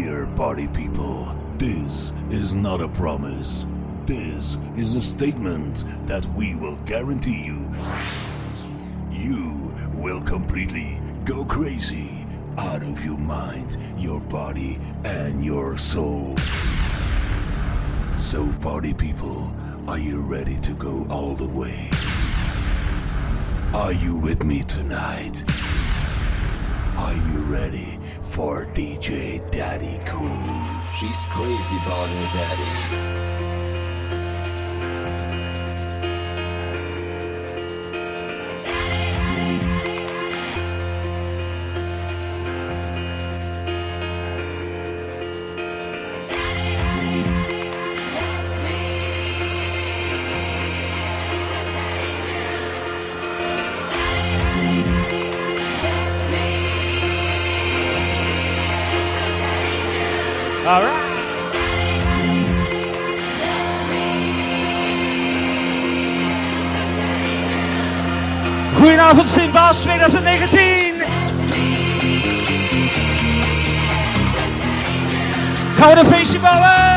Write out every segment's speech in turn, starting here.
Dear party people, this is not a promise. This is a statement that we will guarantee you. You will completely go crazy, out of your mind, your body, and your soul. So, party people, are you ready to go all the way? Are you with me tonight? Are you ready? for DJ Daddy Cool. She's crazy about her daddy. Avond Sint-Baas 2019. Gaan we een feestje bouwen?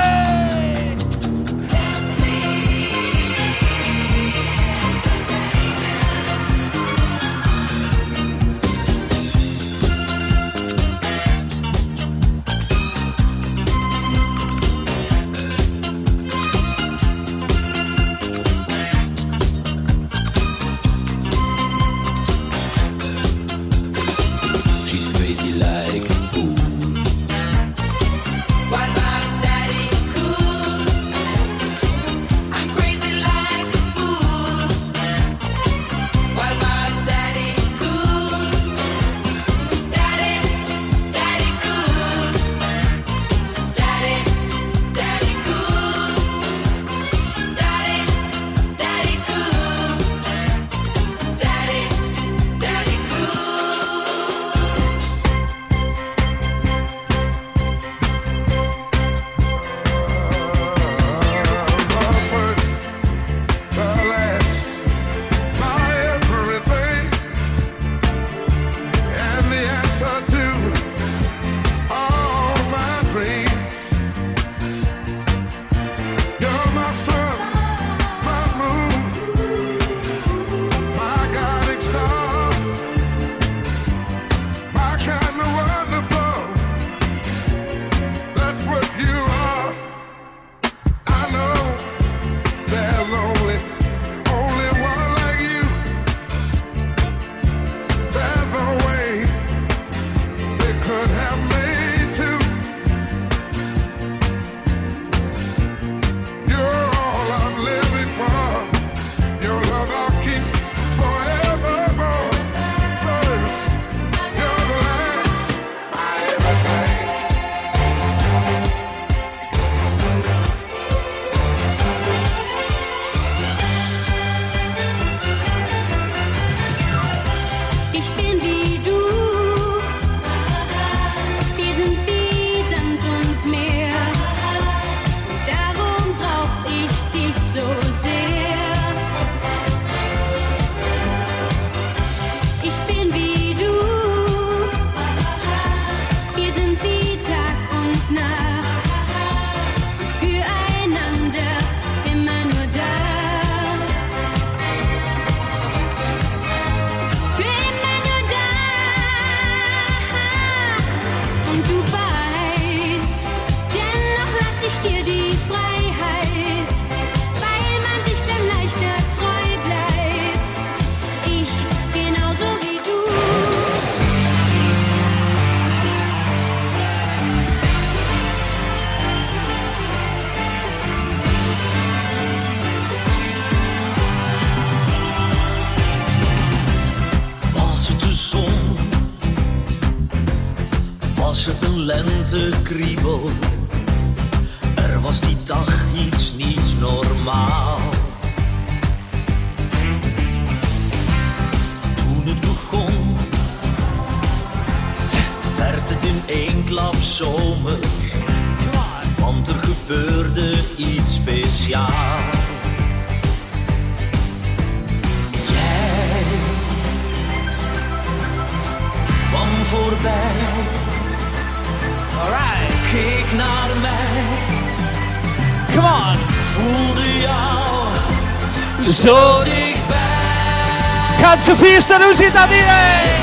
都去到地嘞。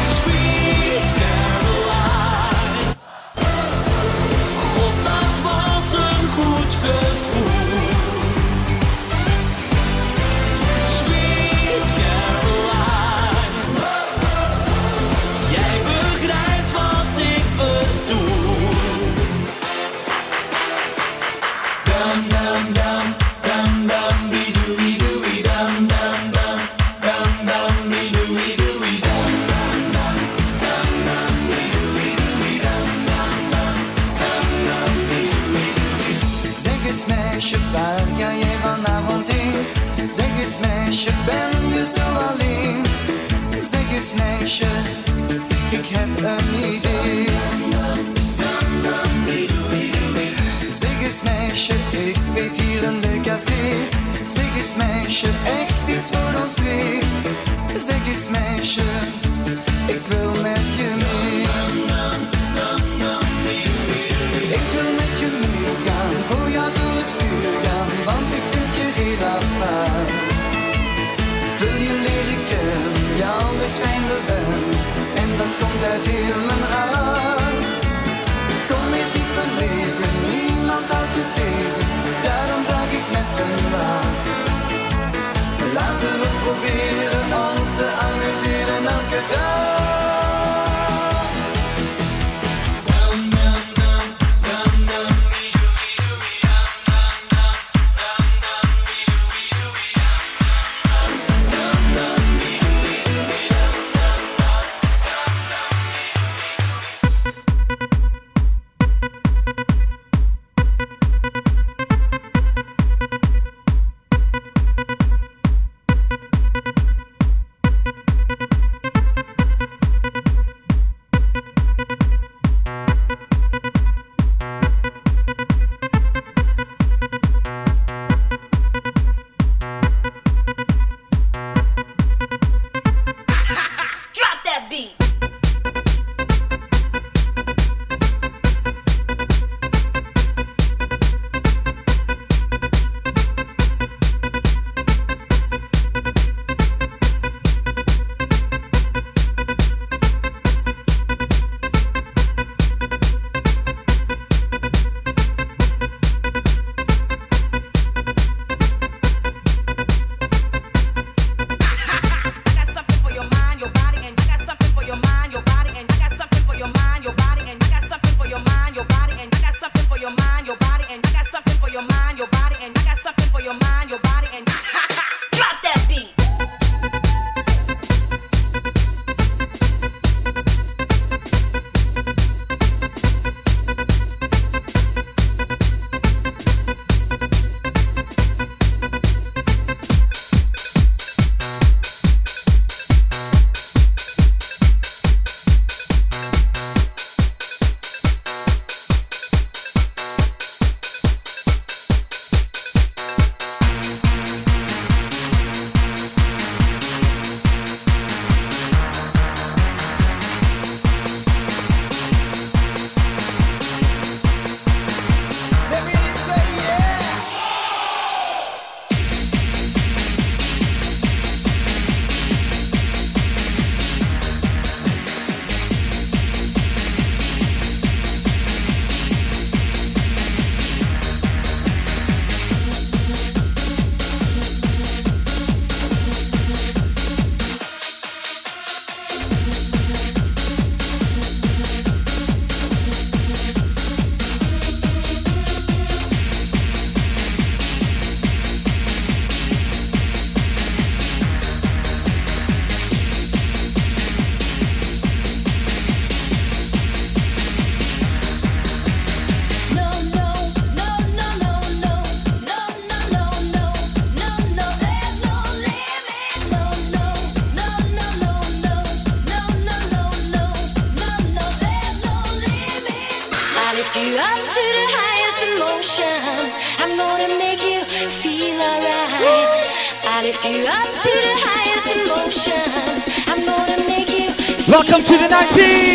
Welcome to the 90s.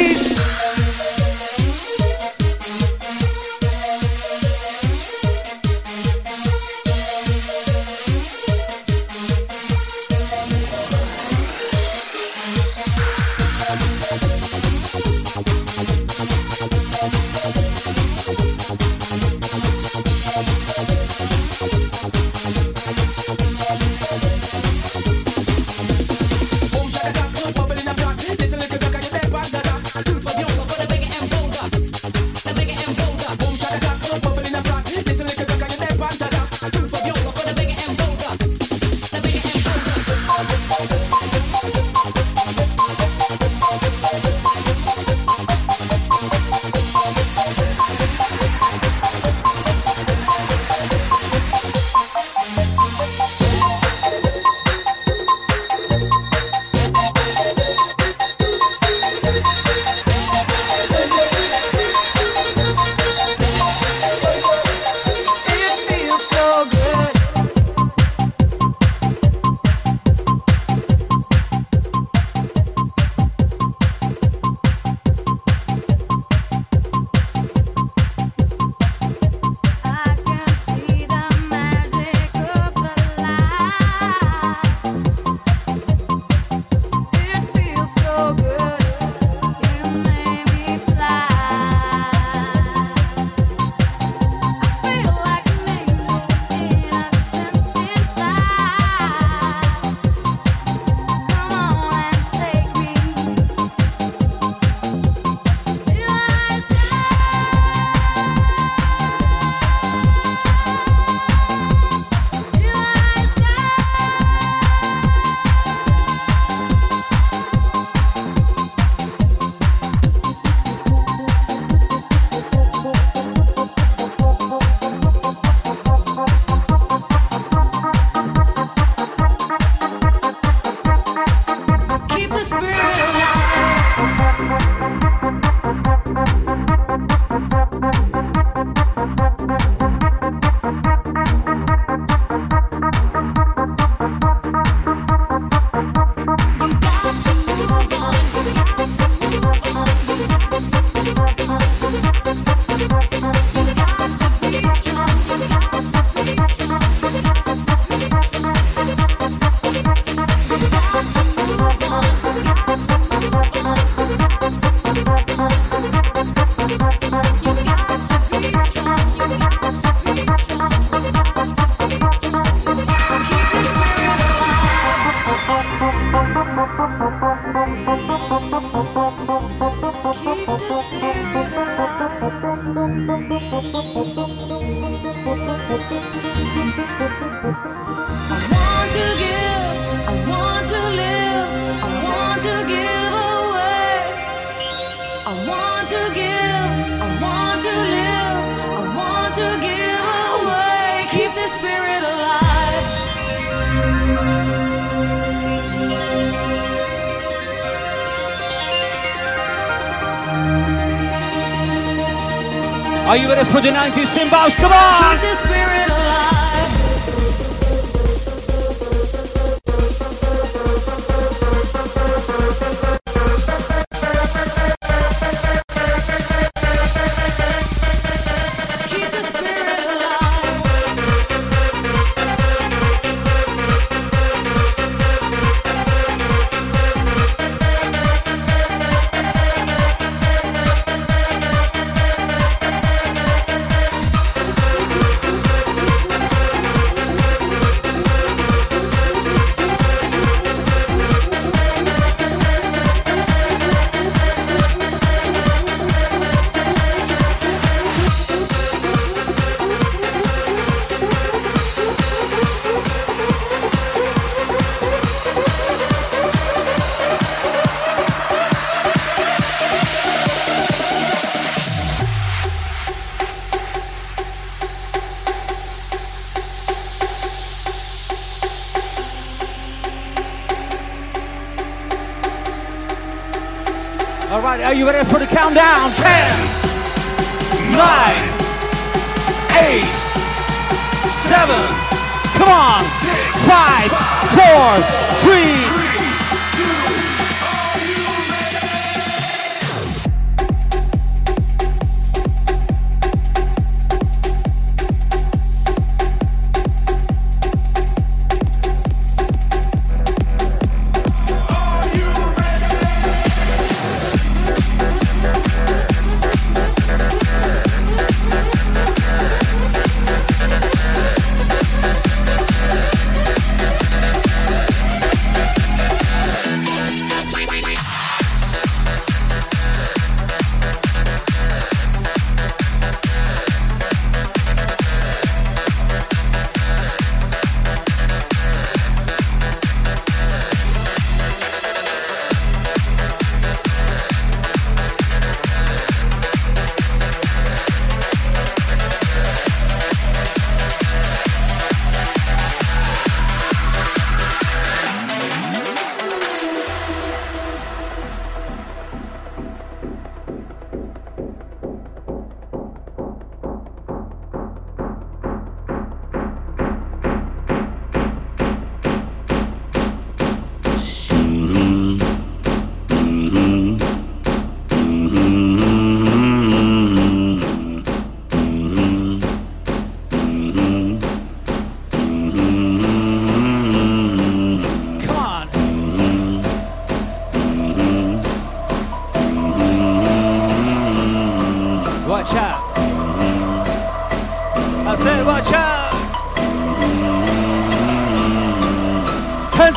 the 90s cymbals. Come on!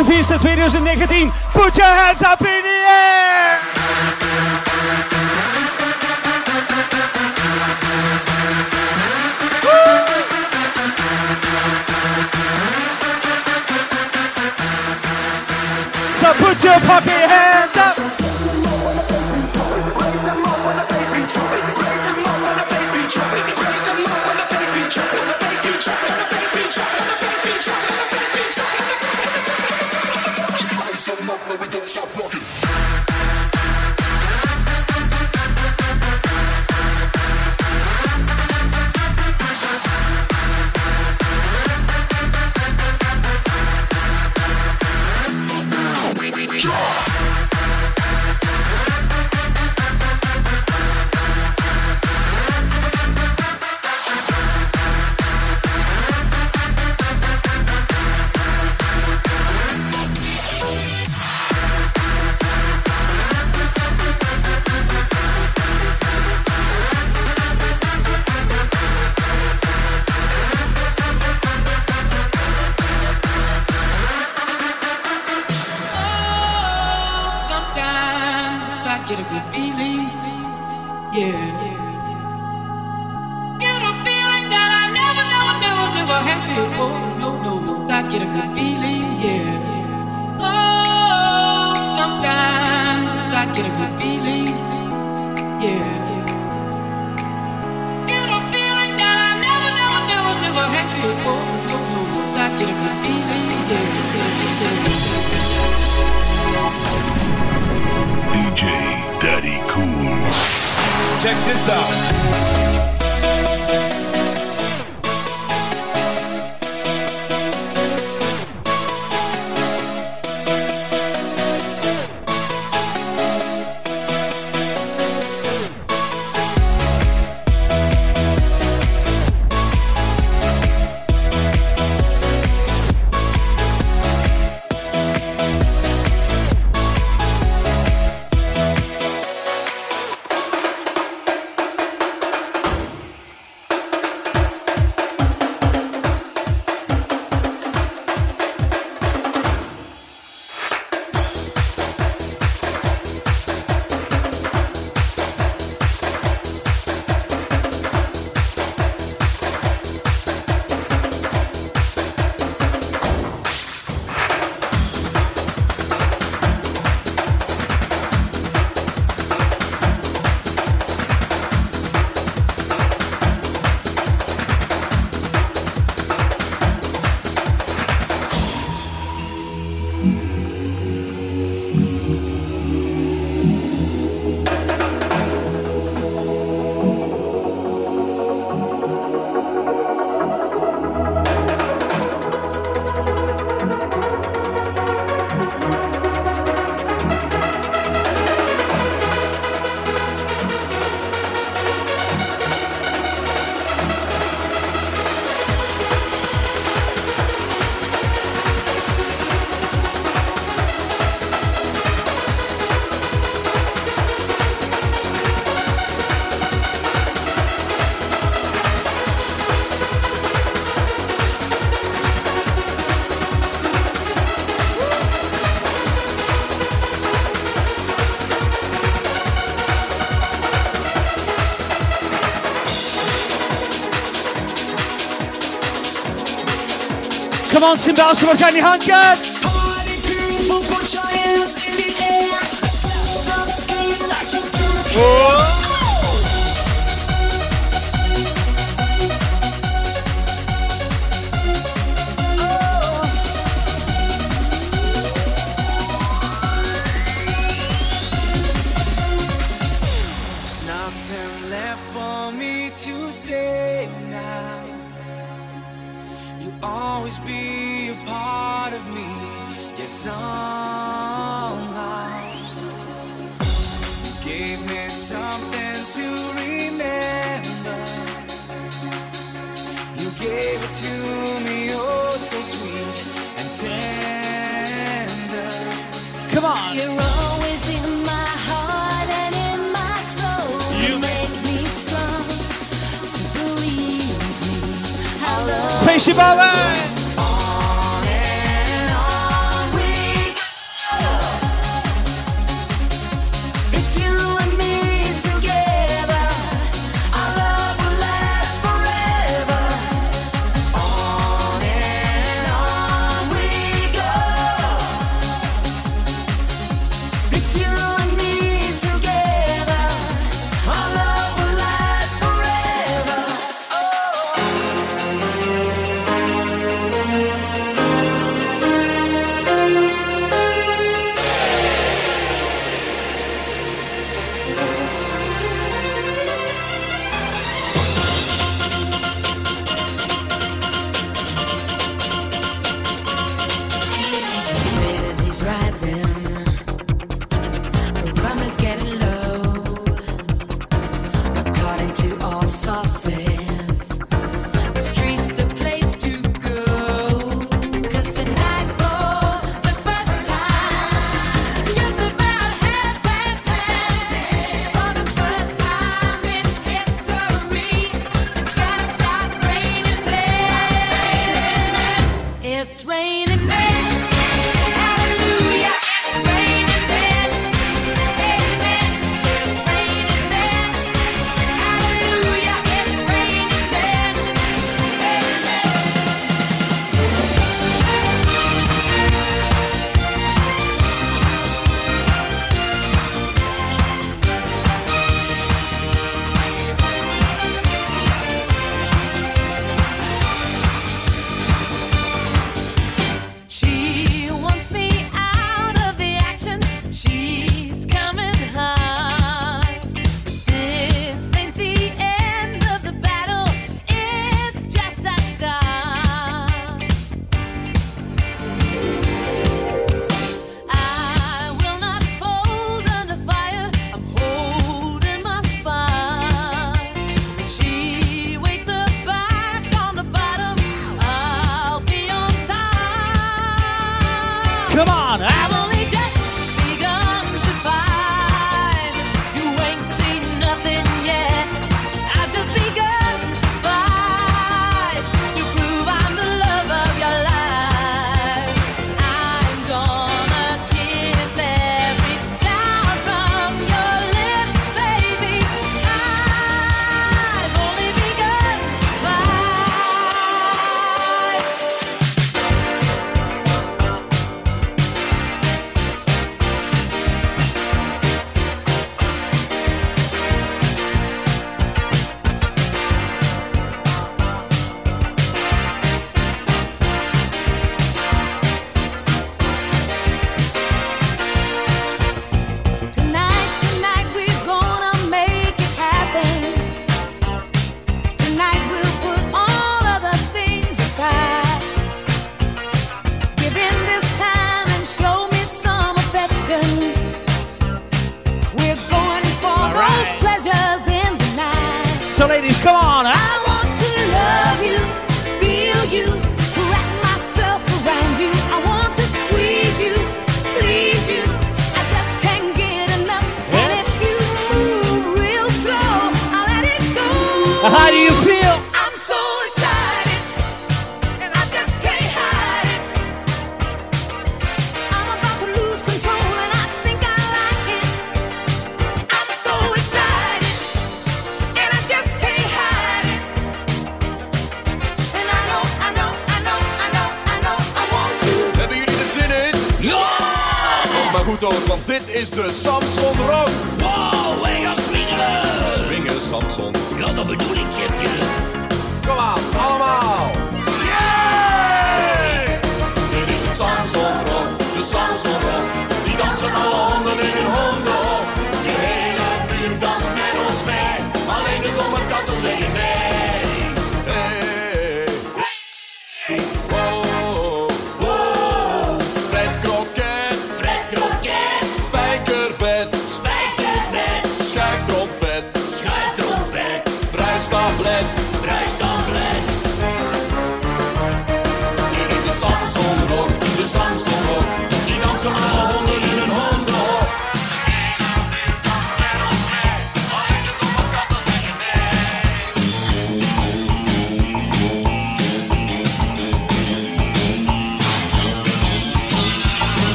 March 2019. Put your hands up in the air! So put your puppy hands we don't stop. Martin Bells, watch out your hunters!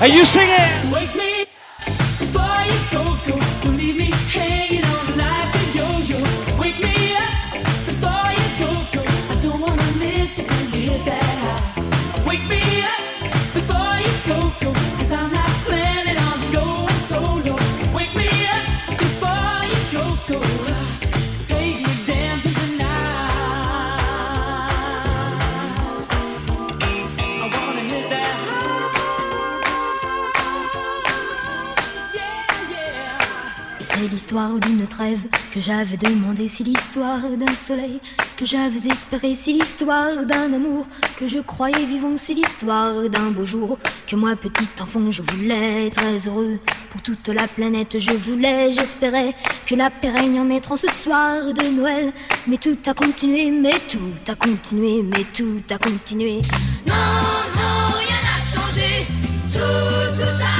And you sing it. D'une trêve que j'avais demandé, c'est l'histoire d'un soleil que j'avais espéré, c'est l'histoire d'un amour que je croyais vivant, c'est l'histoire d'un beau jour que moi, petit enfant, je voulais très heureux pour toute la planète. Je voulais, j'espérais que la paix règne en mettant ce soir de Noël. Mais tout a continué, mais tout a continué, mais tout a continué. Non, non, rien n'a changé. Tout, tout a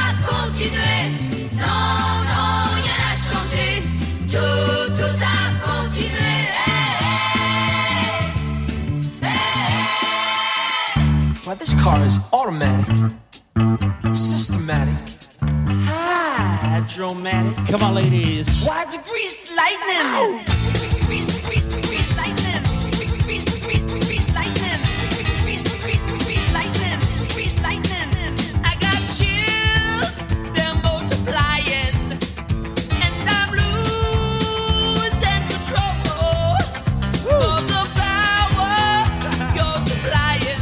Well, this car is automatic, systematic, hydromatic. Come on, ladies. Why it's a greased lightning? Greased, greased, greased lightning. Greased, greased, greased lightning. Greased, greased, greased lightning. Greased lightning.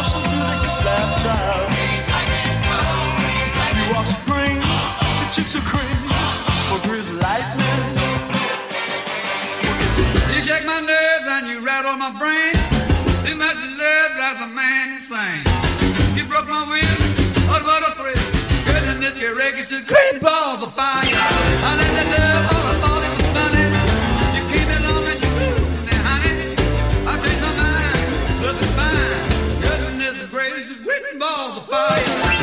You are spring, the chicks are cream. For grease lightning. You shake my nerves and you rattle my brain. Too much love drives a man insane. You broke my will, oh, thrill? Goodness, green balls of fire. I let the love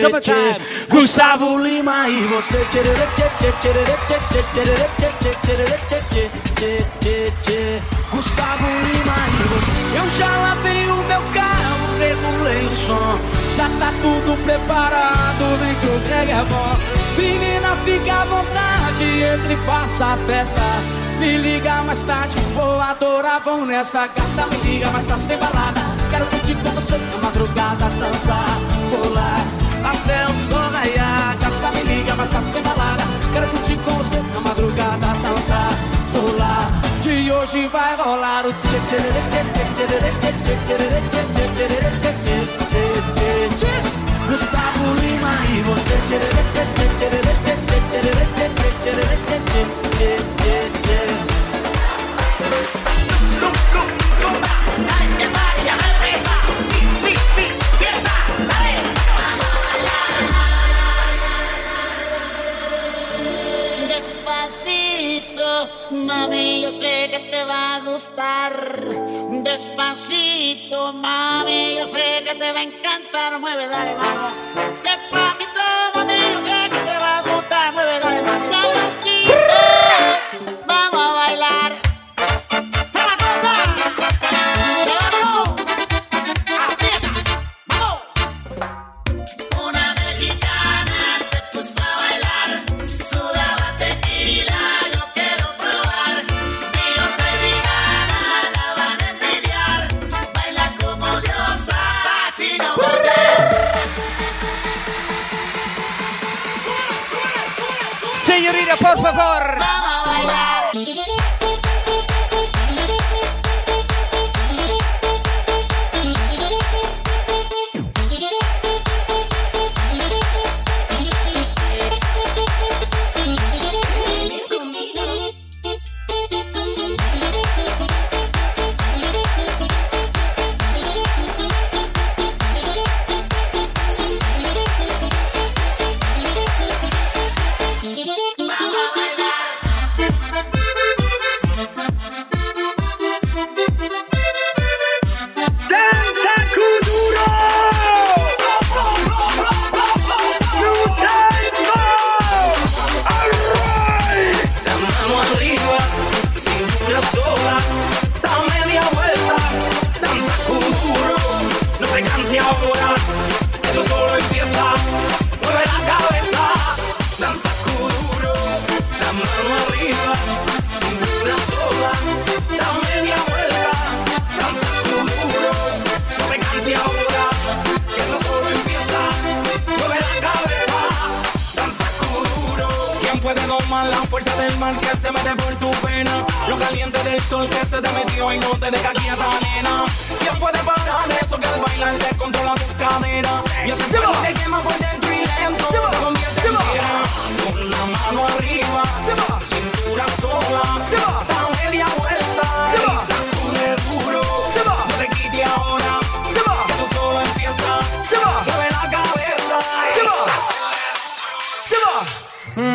Summertime. Gustavo Lima e você. Gustavo Lima e você. Eu já lavei o meu carro, regulei o som. Já tá tudo preparado, vem que o Greg é bom. Menina, fica à vontade, entre e faça a festa. Me liga mais tarde, vou adorar, vão nessa gata. Me liga mais tarde, tem balada. Quero curtir com você na madrugada, dançar, pular. Até o sol raiar, gata, me liga mais tarde, tem balada. Quero curtir com você na madrugada, dançar, pular. Que hoje vai rolar o tchê tchê tchê tchê tchê tchê tchê tchê Gustavo Lima e você tchê tchê tchê tchê tchê tchê tchê tchê tchê tchê tchê tchê tchê mami, yo sé que te va a gustar. Despacito, mami, yo sé que te va a encantar. Mueve, dale, vamos. Despacito, mami, yo sé que te va a gustar. Mueve, dale. Vamos a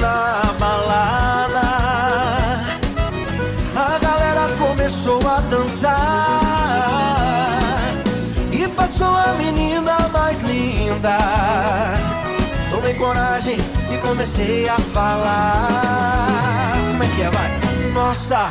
na balada. A galera começou a dançar E passou a menina mais linda. Tomei coragem e comecei a falar. Como é que é, vai? Nossa,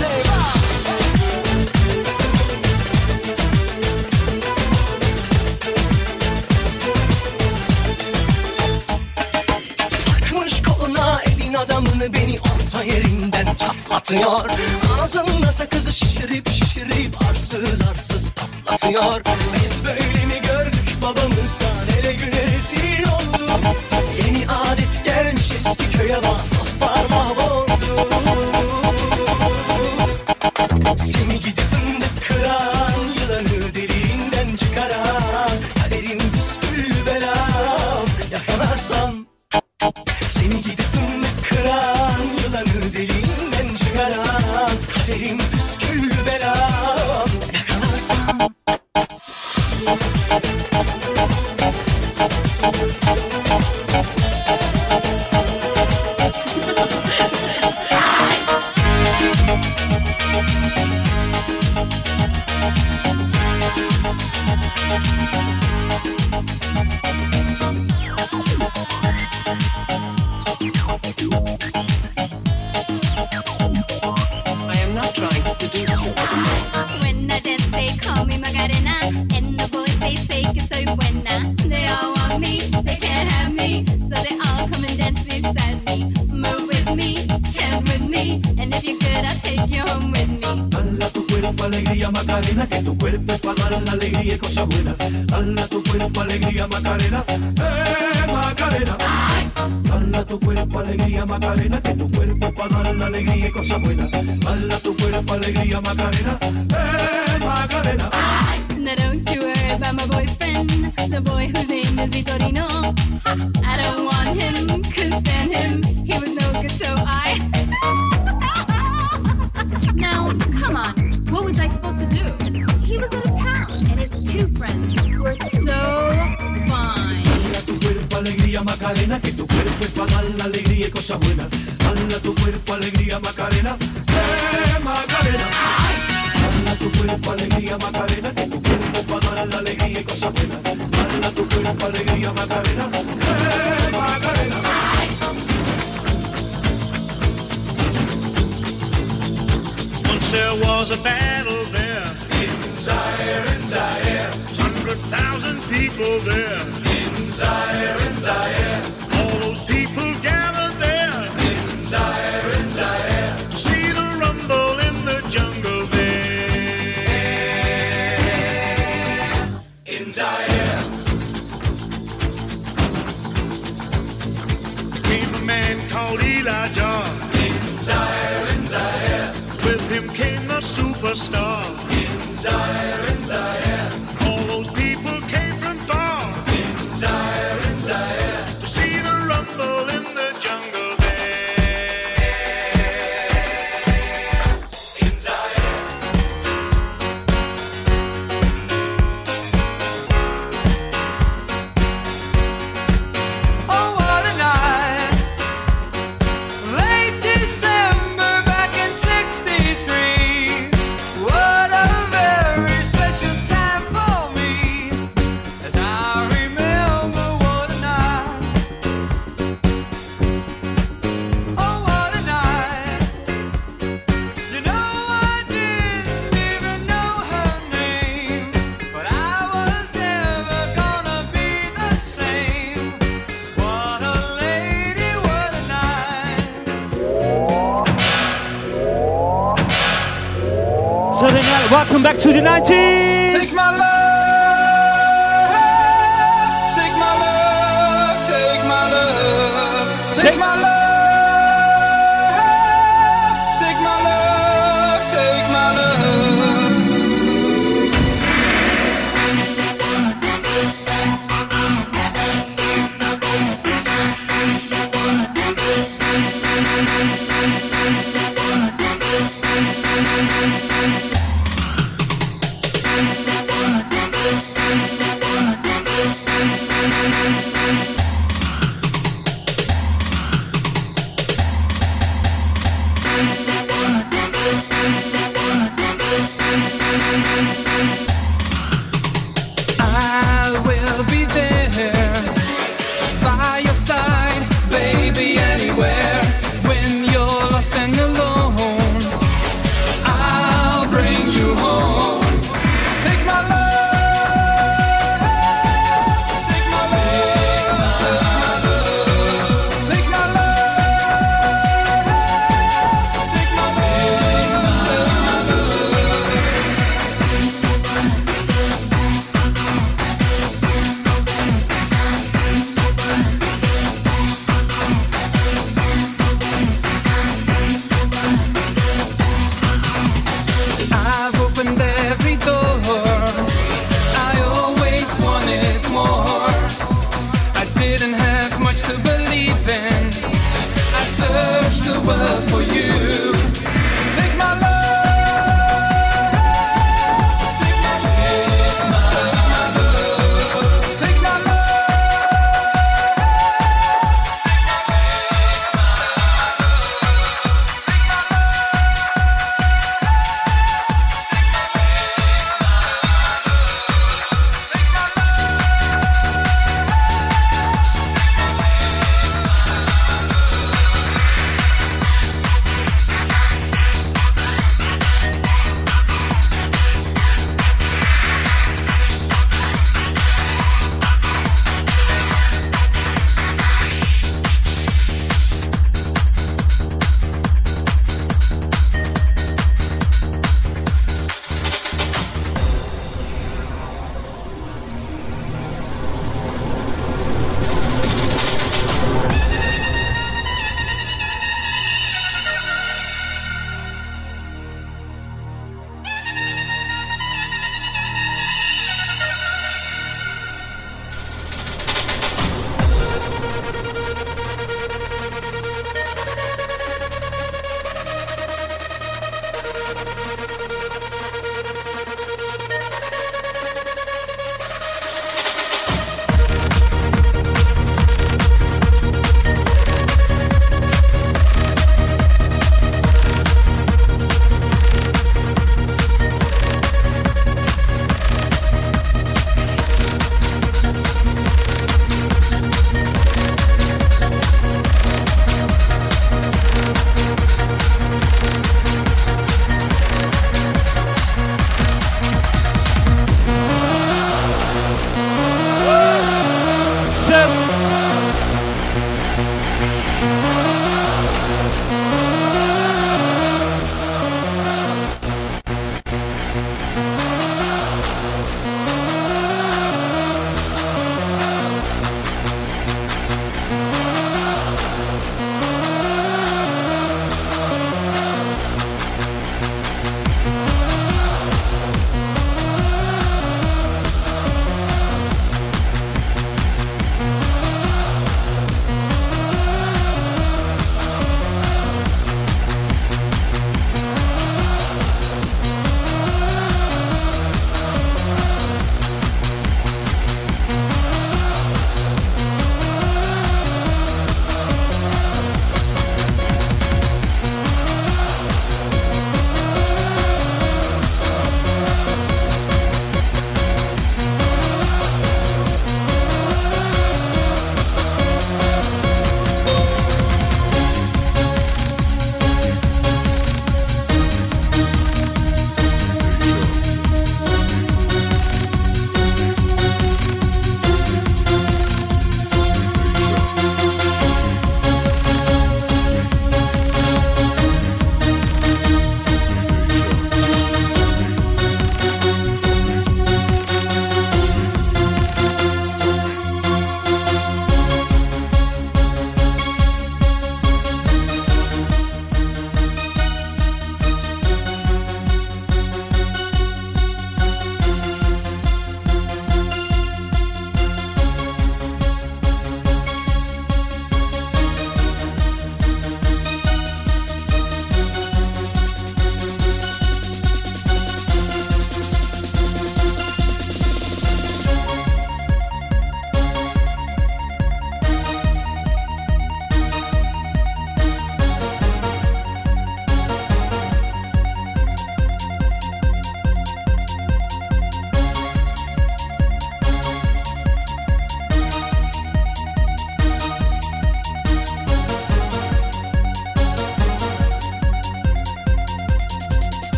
adamını beni orta yerinden çatlatıyor. Ağzında sakızı şişirip şişirip arsız arsız patlatıyor. Biz böyle mi gördük babamızdan ele güne rezil olduk? Yeni adet gelmiş eski köye bak dostlar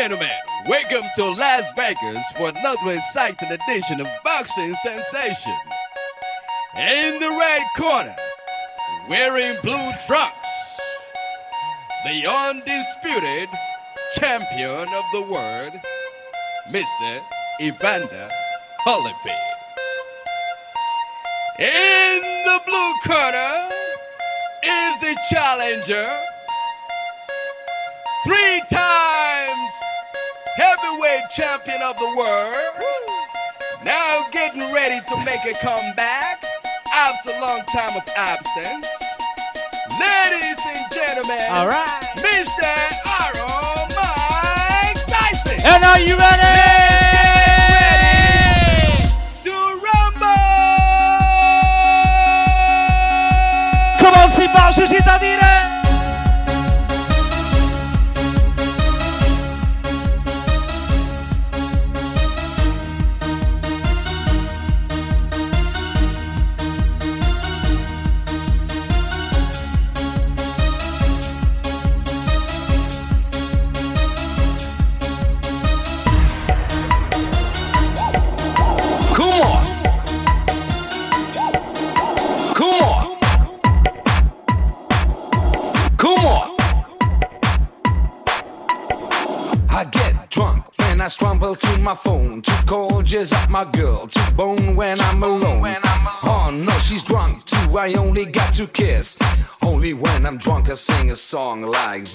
gentlemen, welcome to Las Vegas for another exciting edition of Boxing Sensation. In the red corner, wearing blue trunks, the undisputed champion of the world, Mr. Evander Holyfield. In the blue corner is the challenger, heavyweight champion of the world. Now getting ready to make a comeback after a long time of absence. Ladies and gentlemen, All right. Mr. Aaron Mike Tyson. And are you ready? Come on, Simba, ze I only got to kiss. Only when I'm drunk I sing a song like this,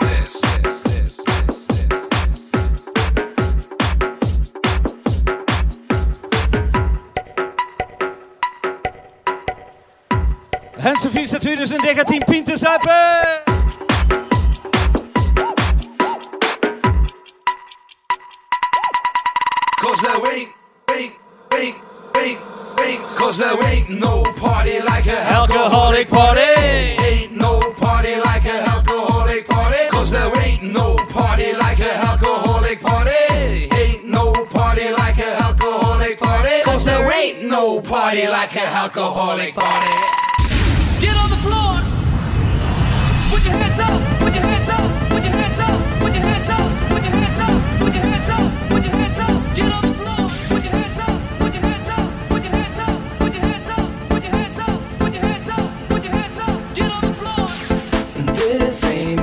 this, this, this, this, this, this. Hensenvista 2019 Pinten Zuipen. Cause there ain't, ain't, ain't, ain't, Cause there ain't no party like a alcoholic party. Ain't no party like a alcoholic party. Cause there ain't no party like a alcoholic party. Ain't no party like a alcoholic party. Cause there ain't no party like a alcoholic party. Get on the floor. Put your hands up. Put your hands up. Put your hands up. Put your hands up. the same.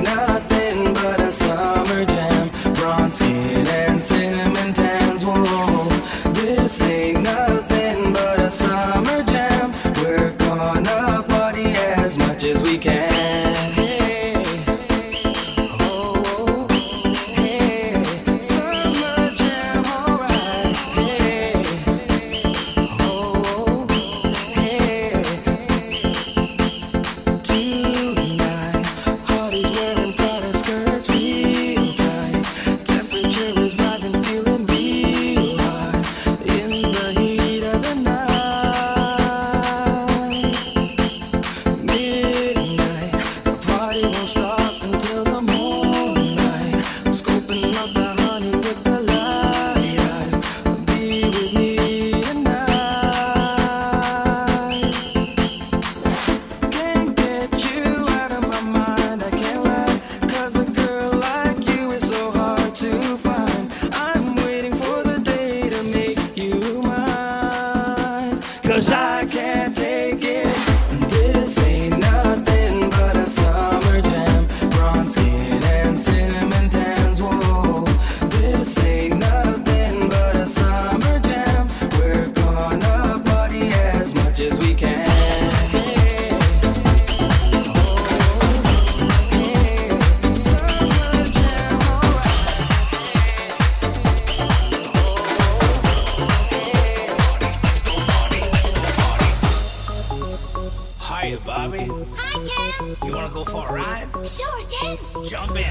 Jump in.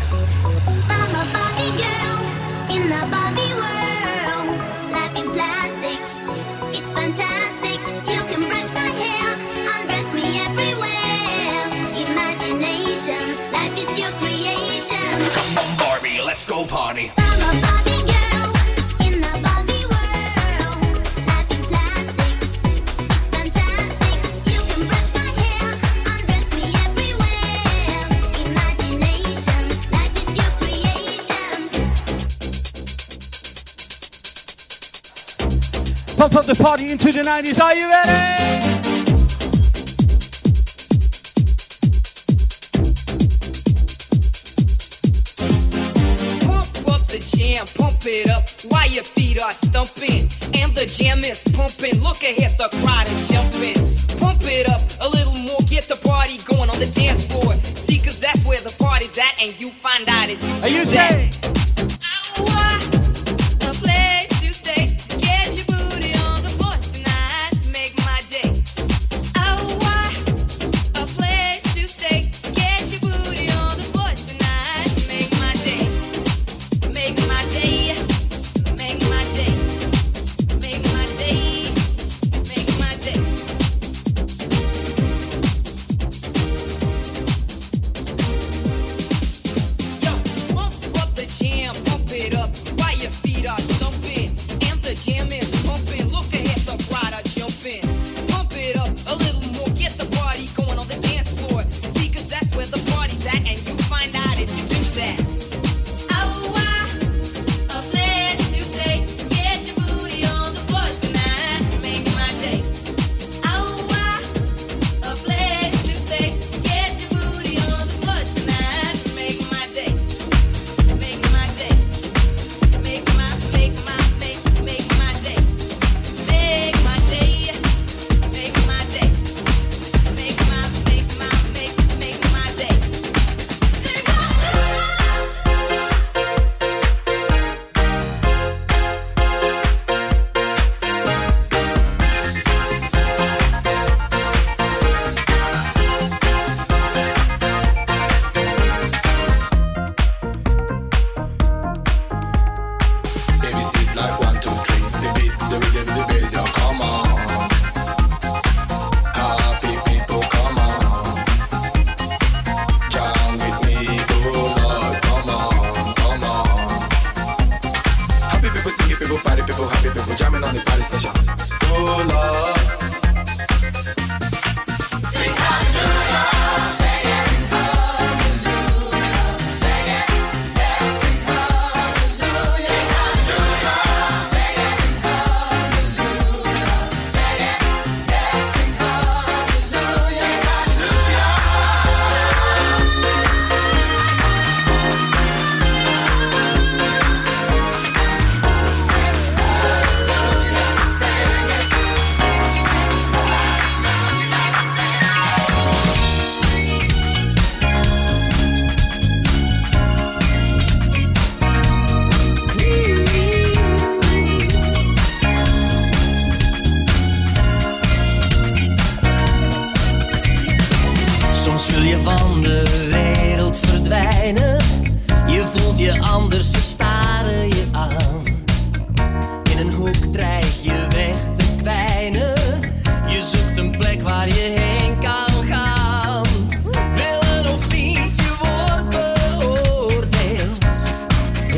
I'm a Barbie girl in the Barbie world. the party into the 90s. Are you ready?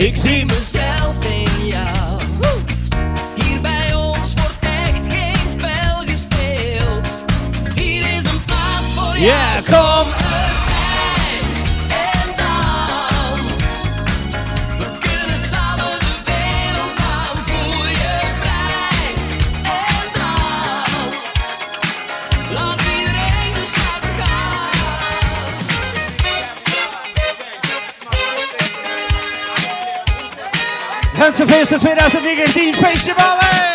Ik zie mezelf in jou. Eerste 2019 festival. ballen!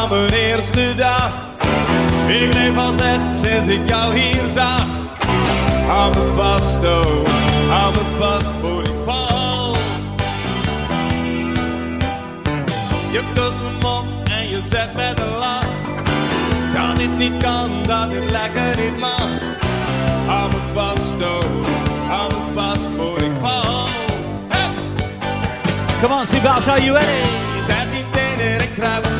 aan mijn eerste dag. Ik leef als echt sinds ik jou hier zag. Hou me vast, oh, hou me vast voor ik val. Je kust mijn mond en je zegt met een lach. Dat dit niet kan, dat dit lekker niet mag. Hou me vast, oh, hou me vast voor ik val. Hey. Come on, Seabass, are you ready? Zet die tenen, en kruipen.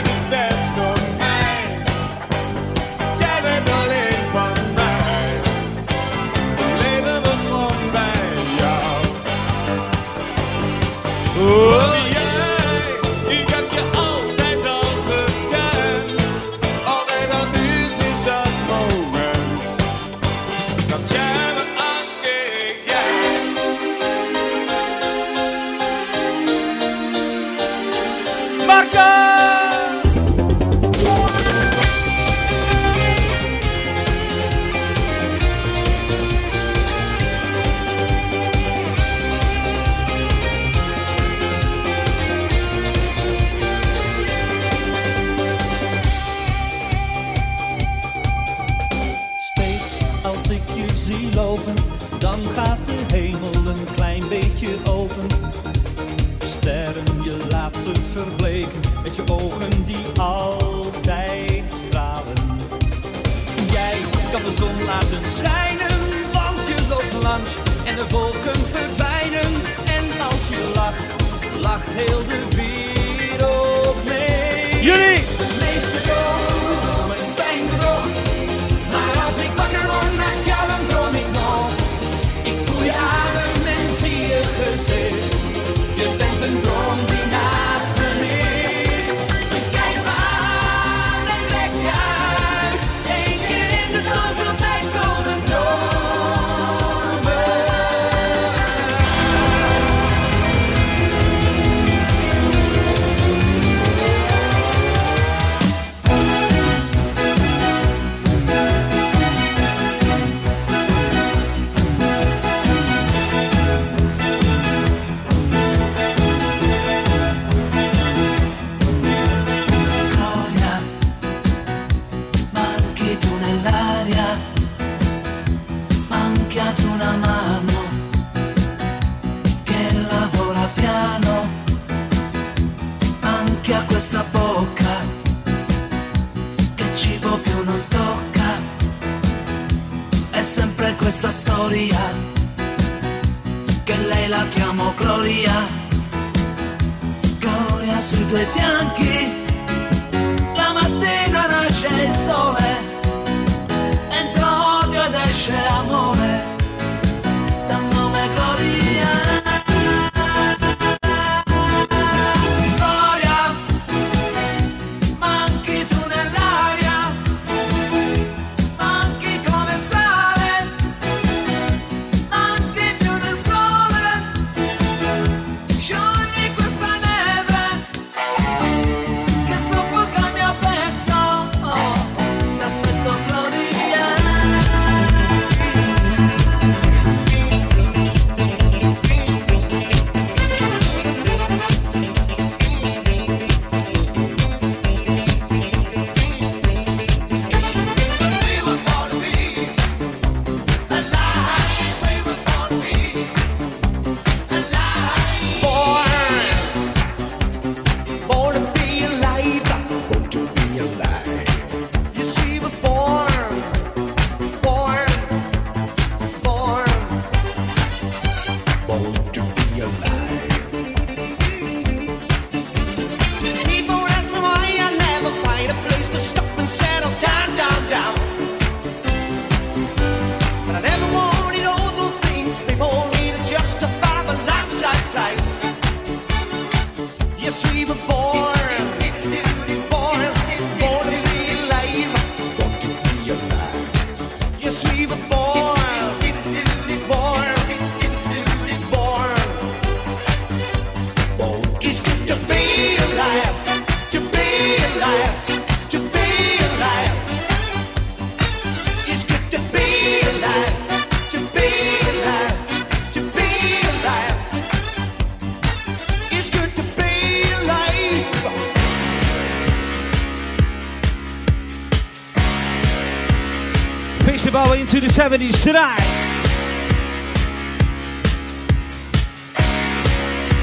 tonight.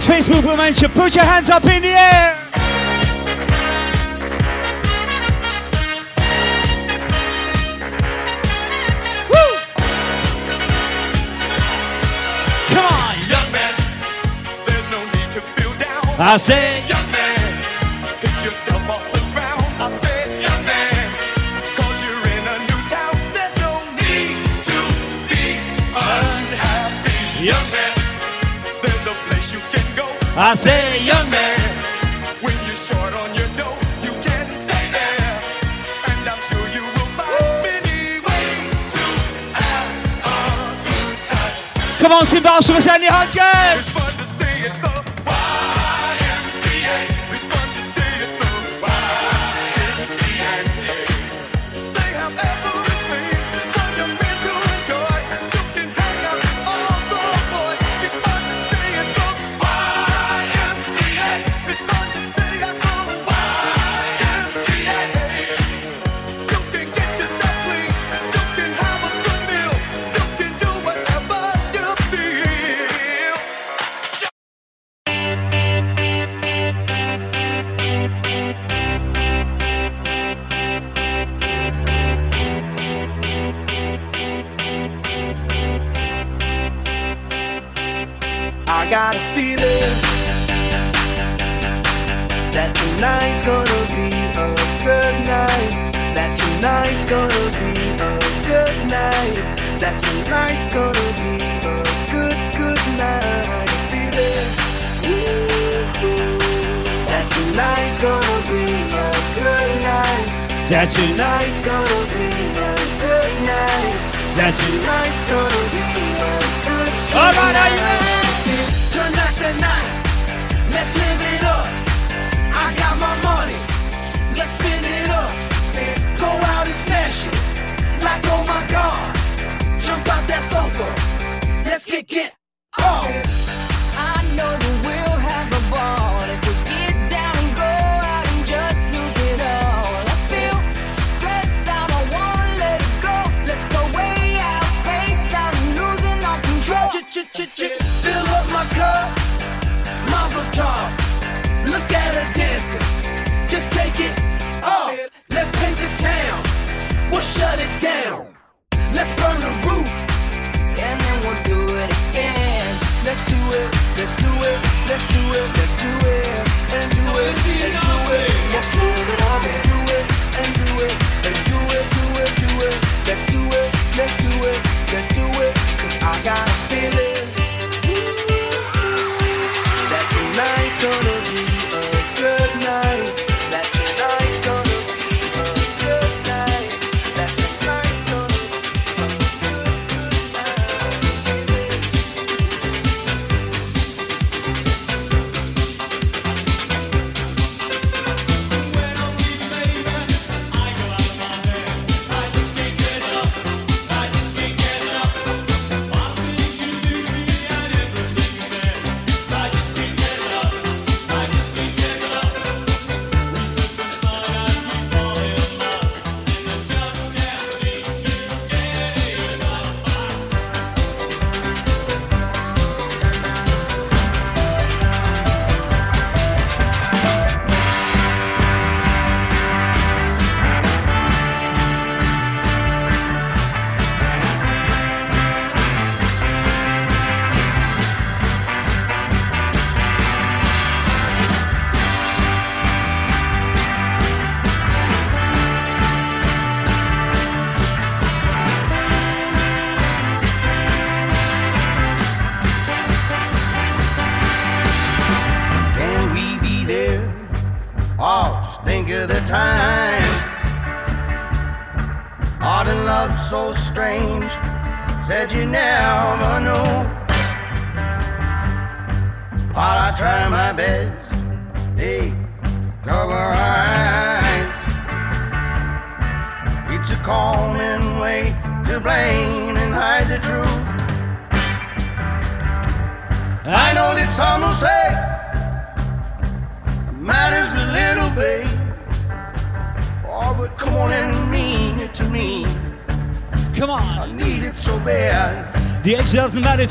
Facebook will mention, put your hands up in the air. Woo! Come on. Young man, there's no need to feel down. I say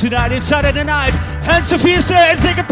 tonight. It's Saturday night. Hands to Fiesta and take a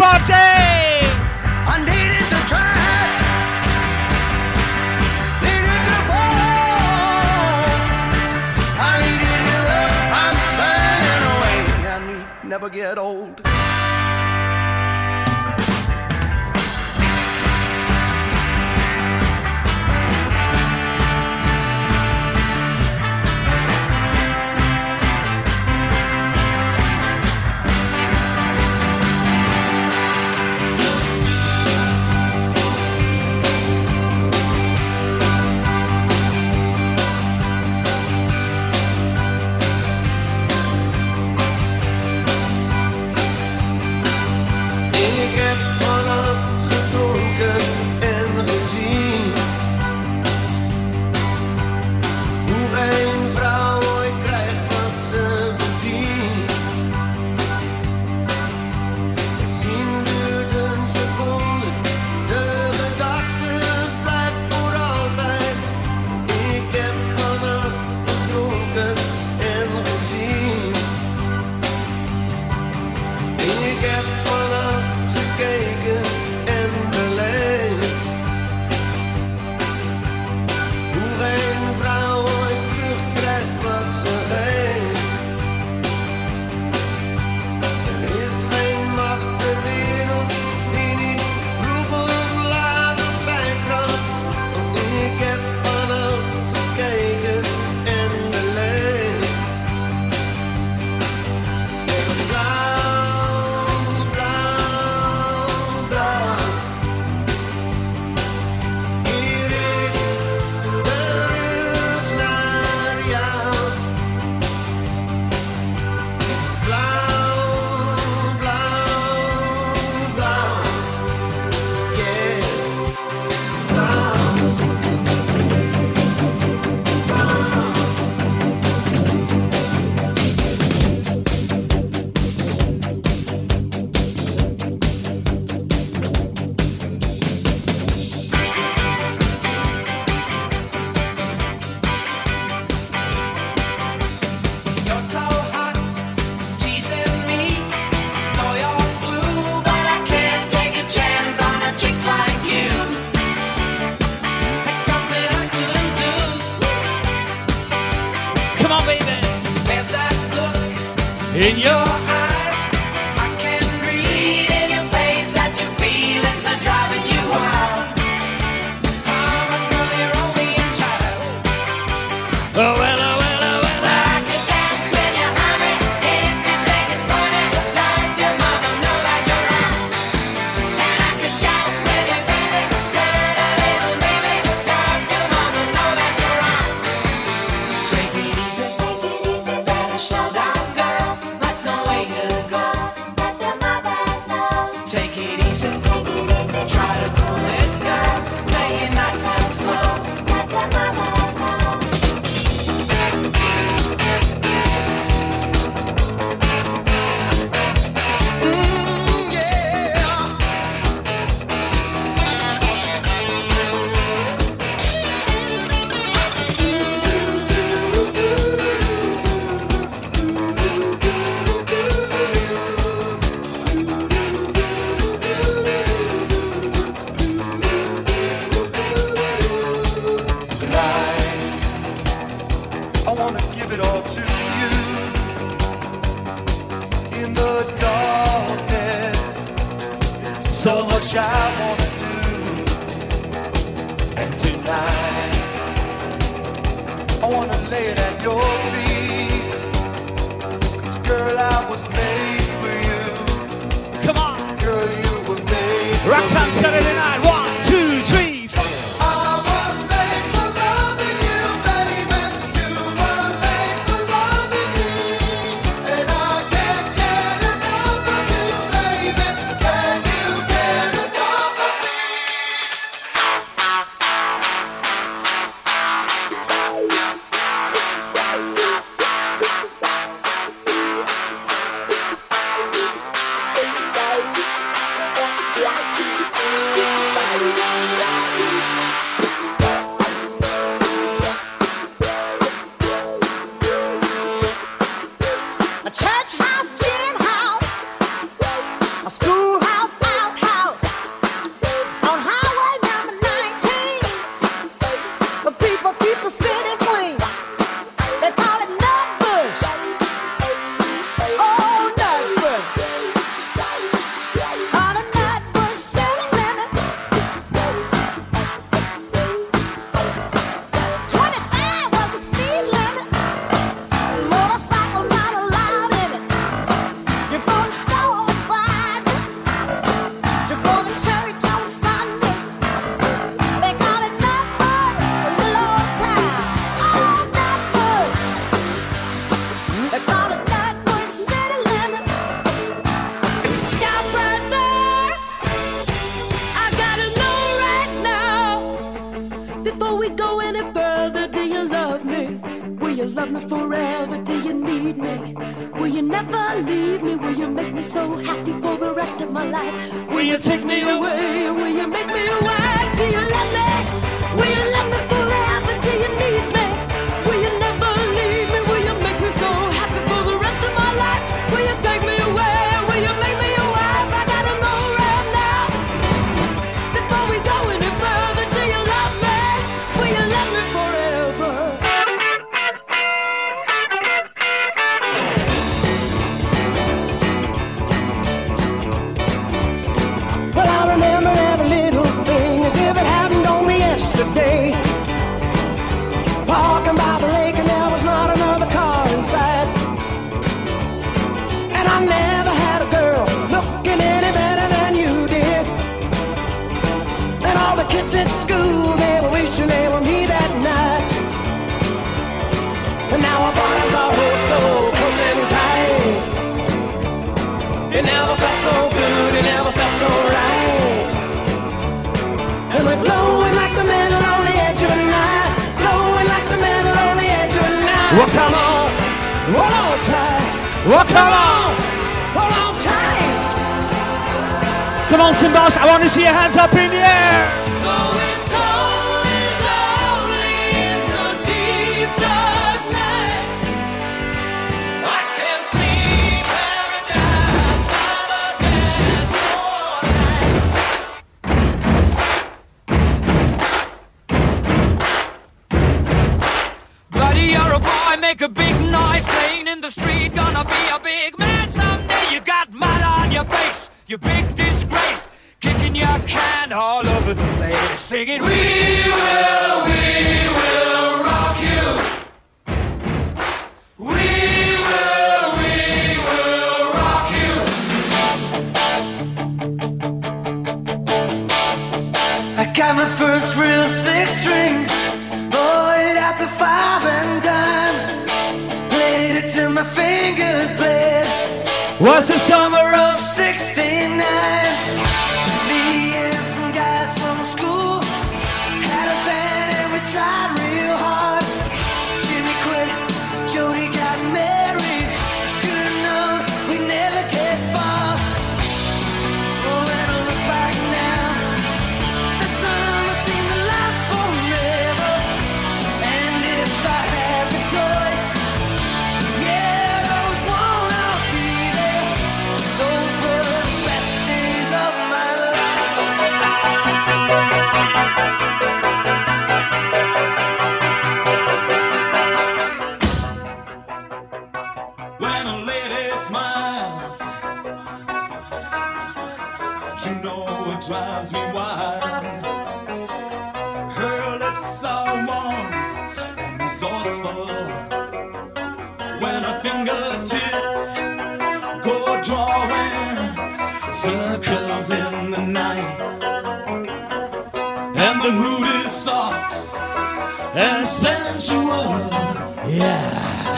Yeah.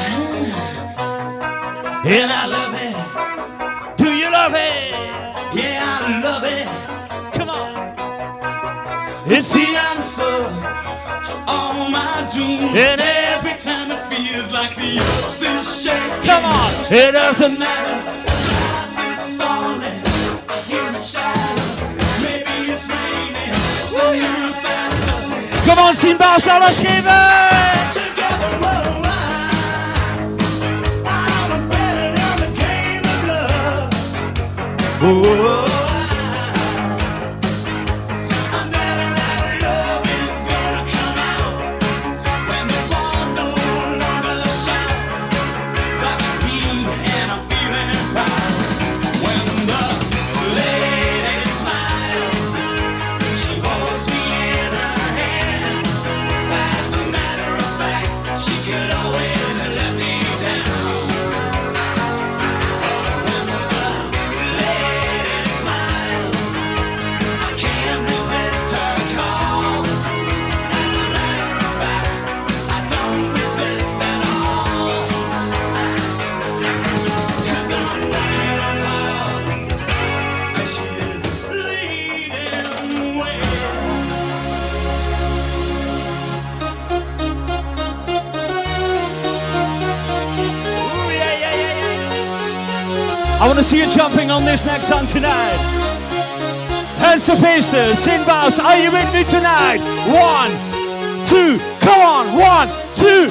And I love it. Do you love it? Yeah, I love it. Come on. It's the answer to all my dreams. And every time it feels like the earth is shaking. Come on. It doesn't matter. Glass falling. I hear a shadow. Maybe it's raining. Let's run faster. Come on, Simba, shall I Oh, see you jumping on this next song tonight. Hands to faces, sin bows. Are you with me tonight? One, two, come on. One, two,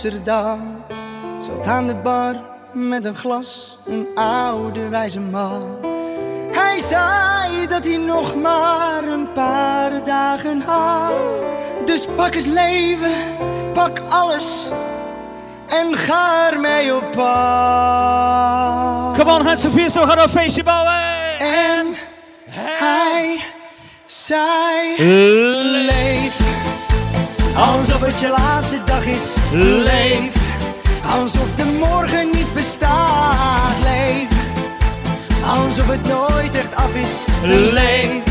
Zat aan de bar met een glas, een oude wijze man. Hij zei dat hij nog maar een paar dagen had. Dus pak het leven, pak alles en ga ermee op pad. Kom op, Hans Vierster, we gaan een feestje bouwen. En hij zei: Leef als het je laatste dag is. Leef, alsof de morgen niet bestaat. Leef, alsof het nooit echt af is. Leef,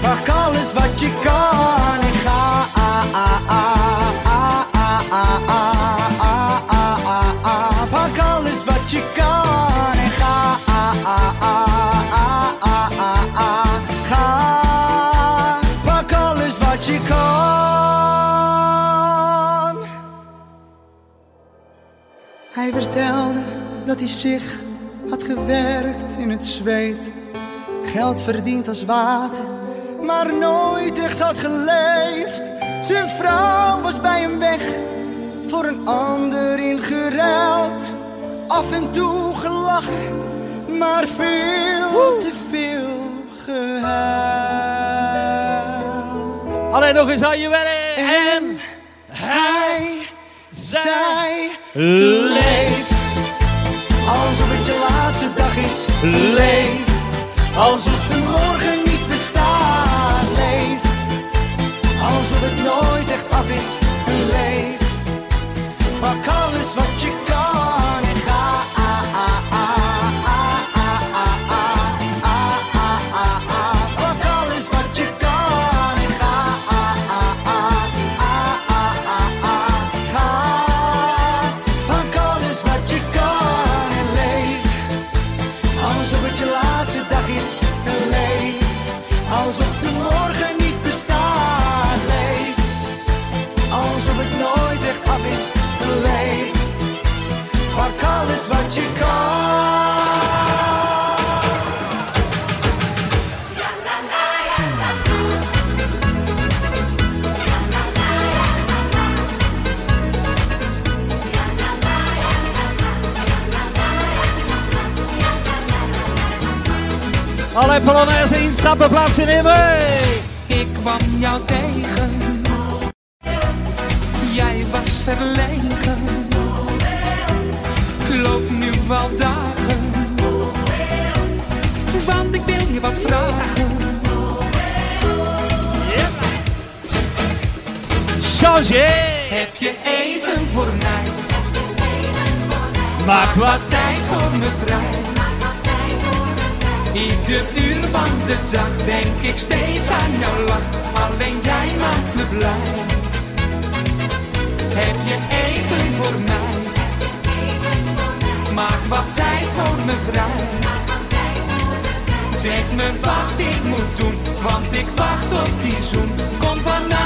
pak alles wat je kan. Vertelde dat hij zich had gewerkt in het zweet. Geld verdiend als water, maar nooit echt had geleefd. Zijn vrouw was bij hem weg, voor een ander ingeruild. Af en toe gelachen, maar veel te veel gehuild. Alleen nog eens aan je werk. En hij zei: Leef. Is. Leef. Alsof de morgen niet bestaat. Leef. Alsof het nooit echt af is. Leef. Pak alles wat je Polonaise instappen, plaats innemen. Ik kwam jou tegen. Jij was verlegen. Loop nu al dagen. Want ik wil je wat vragen. Change. Heb je even voor mij? Maak wat tijd voor me vrij. Ieder uur van de dag denk ik steeds aan jouw lach. Alleen jij maakt me blij. Heb je even voor mij? Maak wat tijd voor me vrij. Zeg me wat ik moet doen, want ik wacht op die zoen. Kom vanavond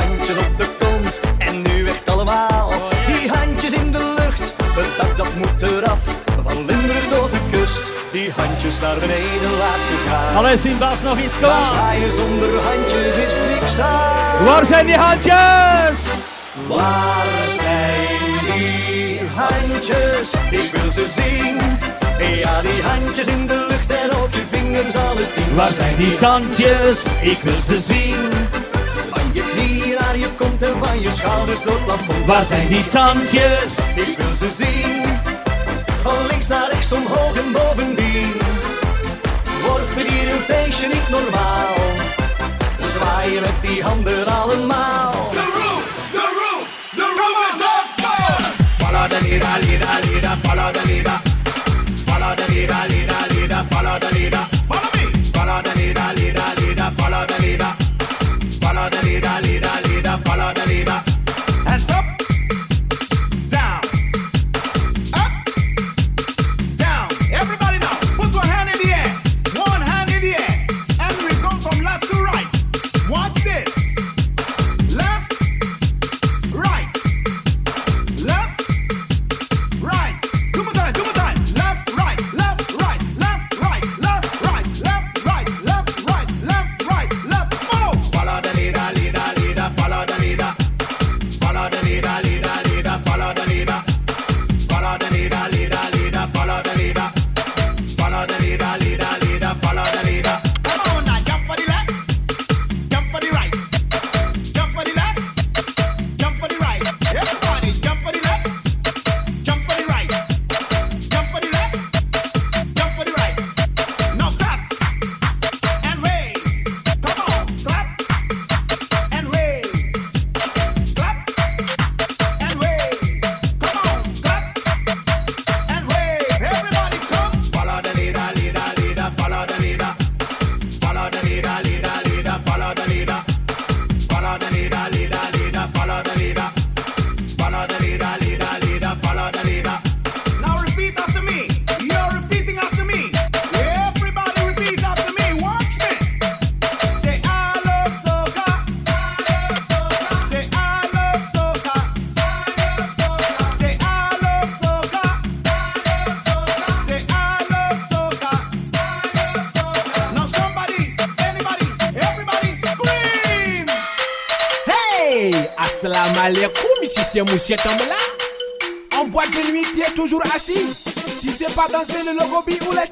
handjes op de kont. En nu echt allemaal, die handjes in de lucht. Het dak dat moet eraf, van Limburg tot de kust. Die handjes naar beneden, laat ze gaan. Allee, Sinbas, nog iets, kom Maar aan. zwaaien zonder handjes is niks aan. Waar zijn die handjes? Waar zijn die handjes? Ik wil ze zien. Ja, die handjes in de lucht en op je vingers alle tien. Waar zijn die tandjes? Ik wil ze zien. Van je knieën naar je kont en van je schouders door het plafond. Waar zijn die tandjes? Ik wil ze zien. Van links naar rechts, omhoog en bovendien. Wordt er hier een feestje niet normaal? Zwaaien met die handen allemaal. The room, the room, the room is on fire. Follow the leader, leader, leader, follow the leader. Follow the leader, leader, leader, follow the leader. Follow me. Follow the leader, leader, leader, follow the leader. C'est Monsieur Tambela. En boîte de nuit, tu es toujours assis. Tu sais pas danser le logobi ou la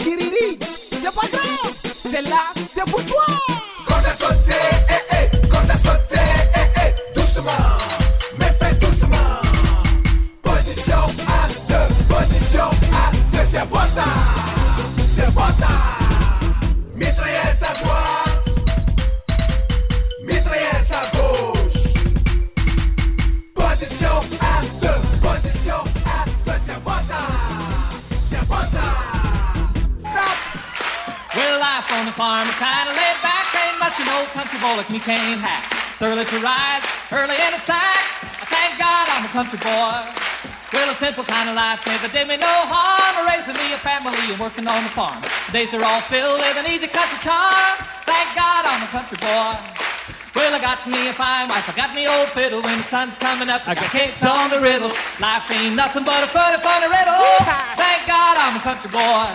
country boy. Well, a simple kind of life never did me no harm. Raising me a family and working on the farm. Days are all filled with an easy country charm. Thank God I'm a country boy. Well, I got me a fine wife, I got me old fiddle. When the sun's coming up, I got cakes on the riddle. Life ain't nothing but a funny, funny riddle. Thank God I'm a country boy.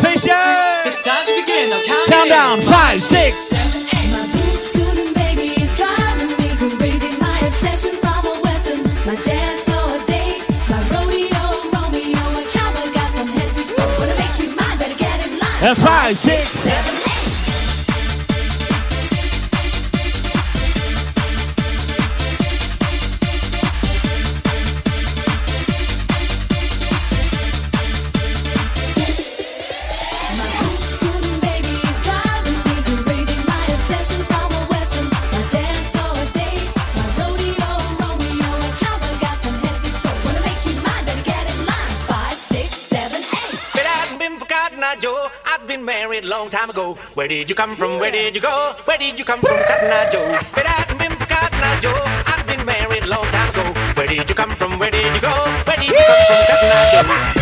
Fisher! It's time to begin. Now count Count down. Five, six. Baby And five, six. seven, Where did you come from? Where did you go? Where did you come from, Cotton Eye Joe? If it hadn't been for Cotton Eye Joe, I'd been married a long time ago. Where did you come from? Where did you go? Where did you come from, Cotton Eye Joe?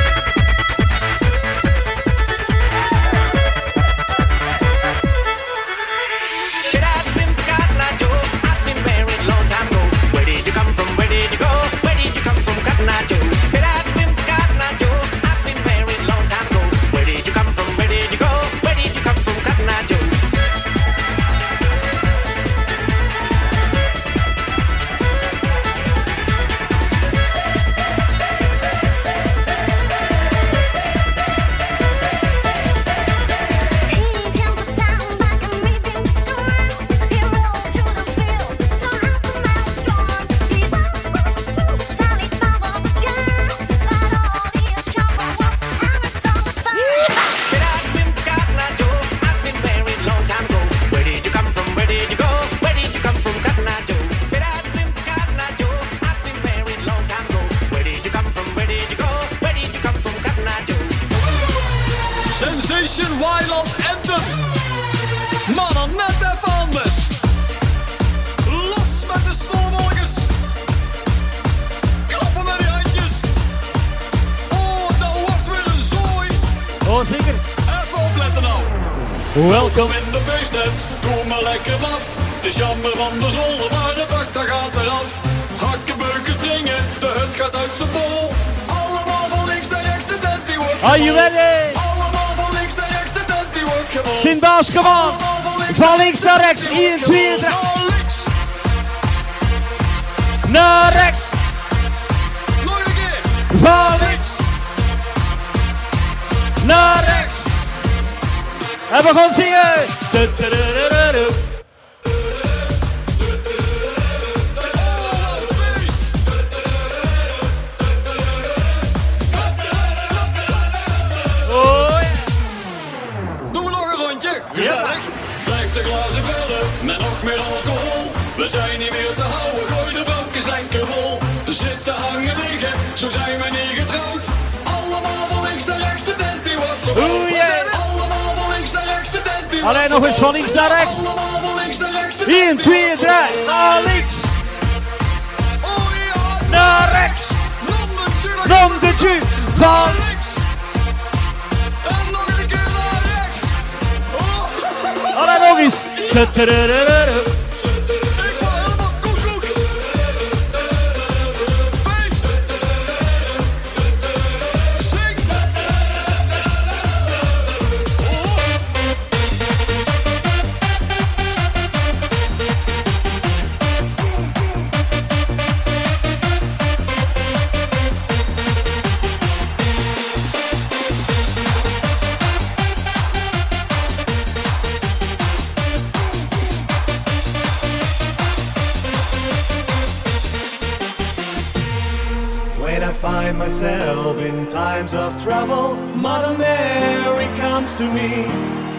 find myself in times of trouble, Mother Mary comes to me,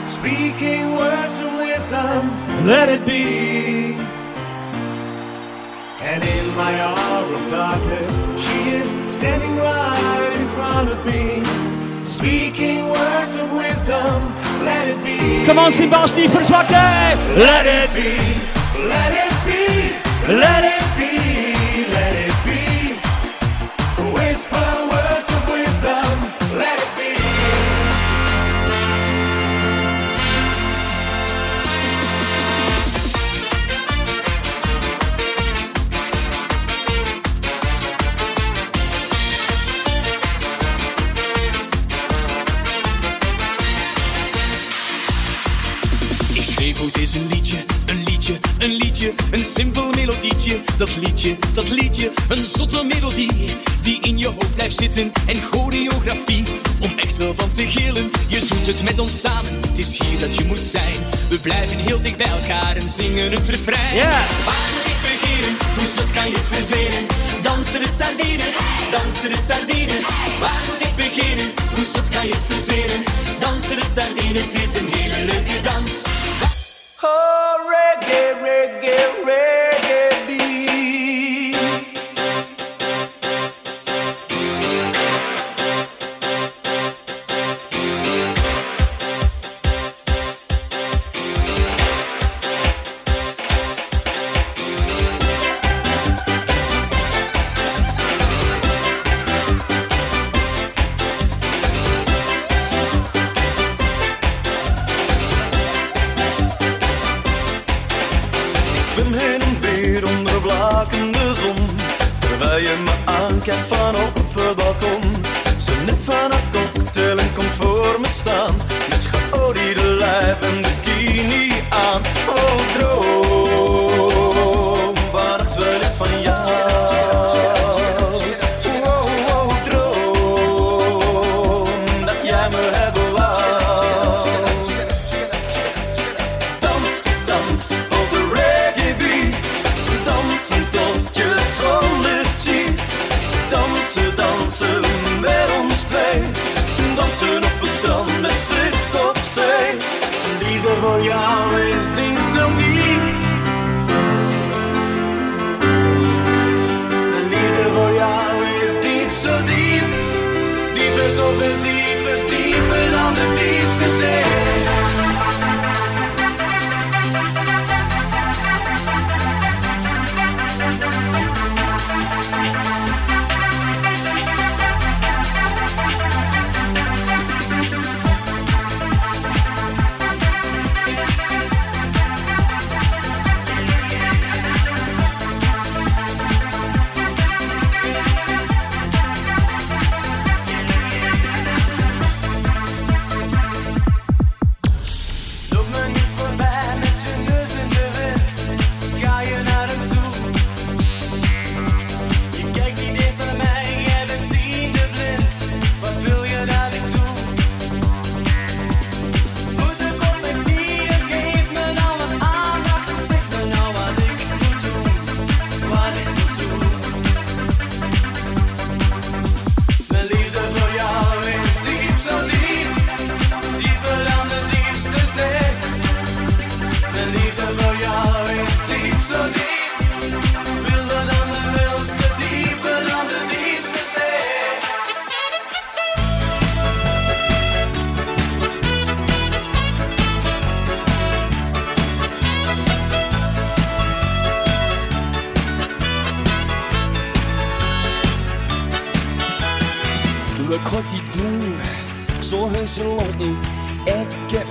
speaking words of wisdom, let it be. And in my hour of darkness, she is standing right in front of me, speaking words of wisdom, let it be. Come on, sing Steve, for Let it be, let it be, let it be. Let it be. Let it be. Peace. Dat liedje, dat liedje, een zotte melodie die in je hoofd blijft zitten en choreografie om echt wel van te gillen. Je doet het met ons samen, het is hier dat je moet zijn. We blijven heel dicht bij elkaar en zingen het refrein. Waar moet ik beginnen? Hoe zot kan je het verzinnen? Dansen de sardine, dansen de sardine. Waar moet ik beginnen? Hoe zot kan je het verzinnen? Dansen de sardine, het is een hele leuke dans. Oh, reggae, reggae, reggae. can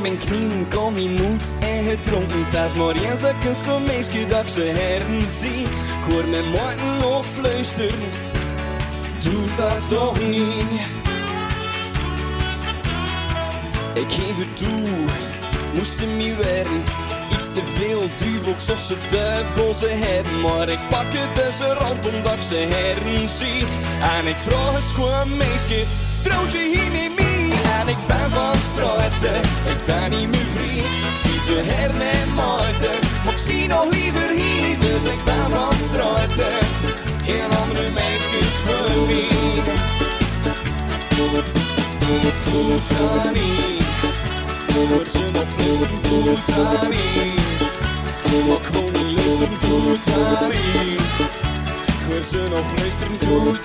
mijn knieën, kan niet moed en gedronken. Het is maar eens een kus van meisje dat ik ze heren zie. Ik hoor mijn morgen of fluisteren, doet dat toch niet. Ik geef het toe, moesten me werken. Iets te veel duivel, ik zocht ze dubbel ze hebben. Maar ik pak het deze rand omdat ik ze heren zie. En ik vraag eens gewoon meisje, trouwt je hier met mij? Ik ben van straten, ik ben niet meer vrij. Ik zie ze her en maarten, maar ik zie nog liever hier. Dus ik ben van straten, geen andere meisjes voor dat niet, wordt ze nog niet. Maar gewoon niet luisteren, doet dat niet. Ik hoor ze nog fluisteren, doet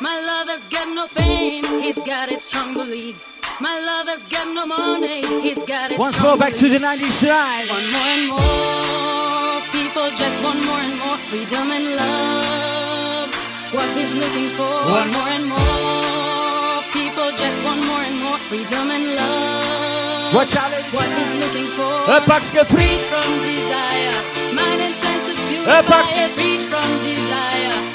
My lover's got no power, he's got his strong beliefs. My lover's got no fame, he's got his strong beliefs. My lover's got no money, he's got his Once more back to the 90s tonight. One more and more people just want more and more freedom and love. What he's looking for. One. more and more people just want more and more freedom and love. What challenge? What he's looking for. Een get free from desire, mind and senses Een pakje. purify it. Freed from desire,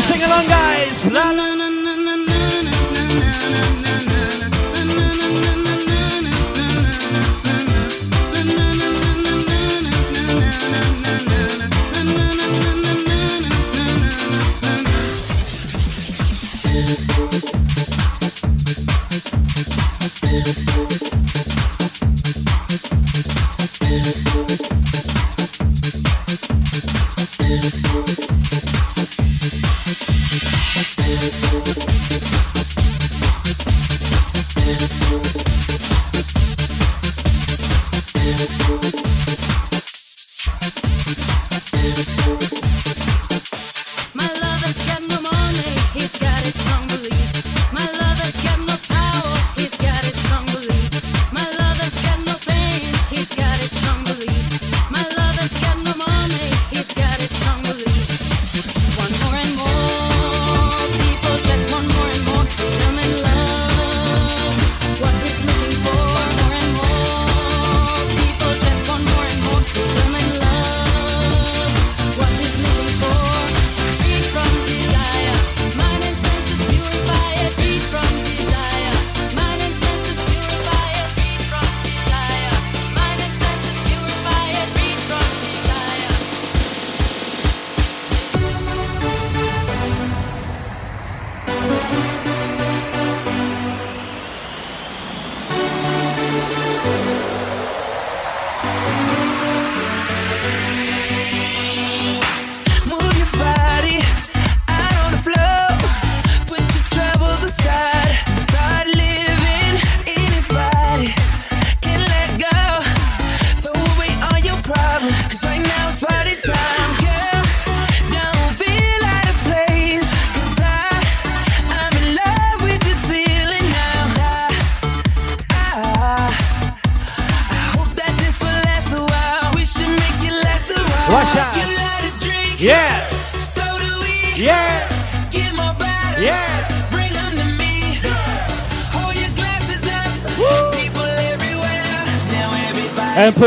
you sing along, guys? La, la, la,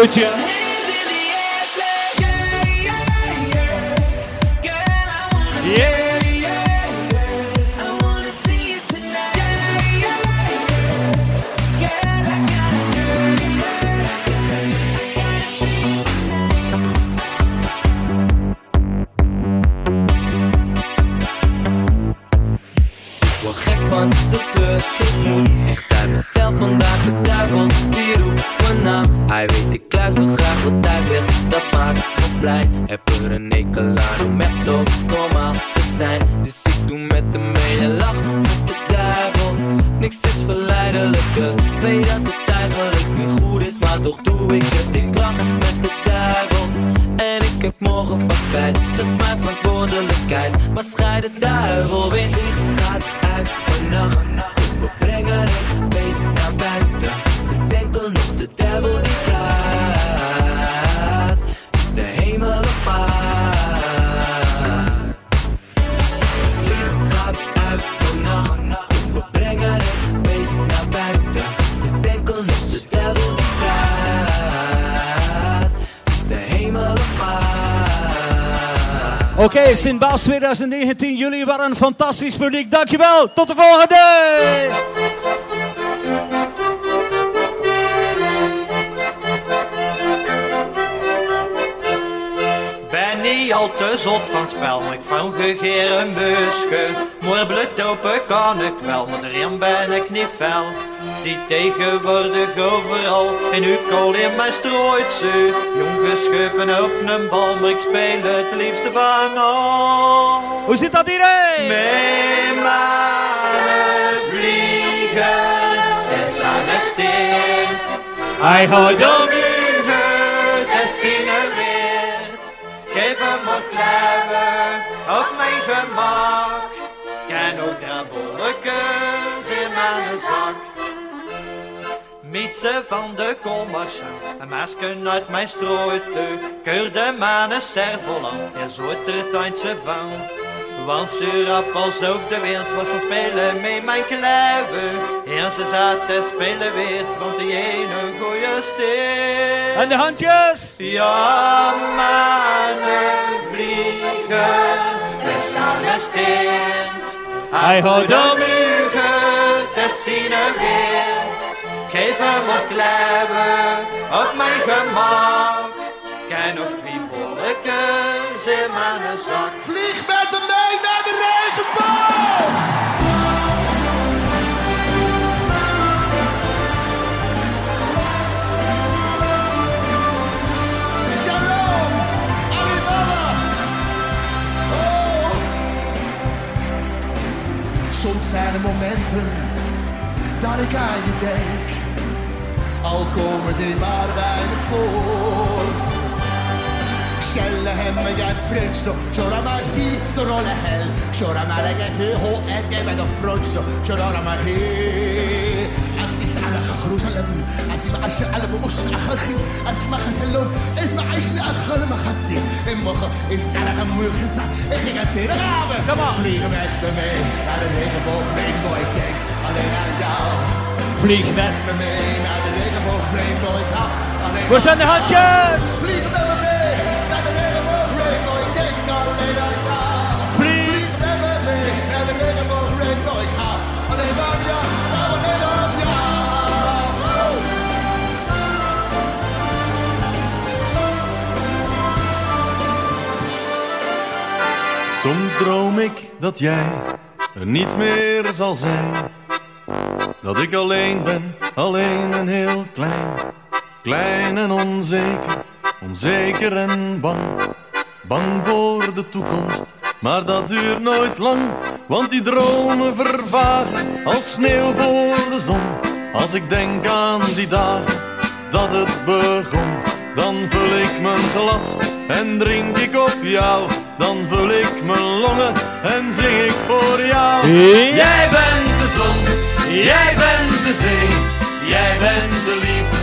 Здравствуйте! Fantastisch publiek. Dankjewel, tot de volgende! Al te zot van spel, maar ik van gegeren busje. Maar bloed open kan ik wel, maar erin ben ik niet fel. Zie tegenwoordig overal, en u al in mijn strooitje. Jongens schuiven op een bal, maar ik speel het liefste van al. Hoe zit dat hierheen? Mijn vliegen, is aan de steert. Hij gaat om u het zien weer. Geef hem wat op mijn gemak. Ken ook krabbelletjes in mijn zak. Mietsen van de commerciën, een masken uit mijn strooite. Keur de manen servolan, er zoet er tuintje van. Want ze rap alsof de wind was aan spelen met mijn kluiven. En ze zaten spelen weer, want die ene goeie stil. En de handjes! Ja, mannen vliegen, is aan de steert. Hij houdt om u het zien weer. Geef hem wat kluiven op mijn gemak. Kijk nog twee bolletjes in mijn zak. Vlieg zijn er momenten dat ik aan je denk. Al komen die maar weinig voor Kjelle hemme jeg frelsto Kjøra meg hit og rolle hell Kjøra meg jeg er høy og jeg er med frelsto Kjøra meg hit أفتش على خروجلم أسمع على بقش أخرخي أسمع خسلون اسمع عيش لأخر ما خسي المخ اسأل غم الخسة إخي غتير غابة Vliegen met me mee naar de regenboog Rainbow Ik denk alleen aan jou Vlieg met me mee naar de regenboog Rainbow Ik hou alleen Waar zijn de handjes? Vliegen met me Soms droom ik dat jij er niet meer zal zijn. Dat ik alleen ben, alleen en heel klein. Klein en onzeker, onzeker en bang. Bang voor de toekomst, maar dat duurt nooit lang. Want die dromen vervagen als sneeuw voor de zon. Als ik denk aan die dagen dat het begon. Dan vul ik mijn glas en drink ik op jou. Dan vul ik mijn longen en zing ik voor jou. Jij bent de zon, jij bent de zee. Jij bent de liefde,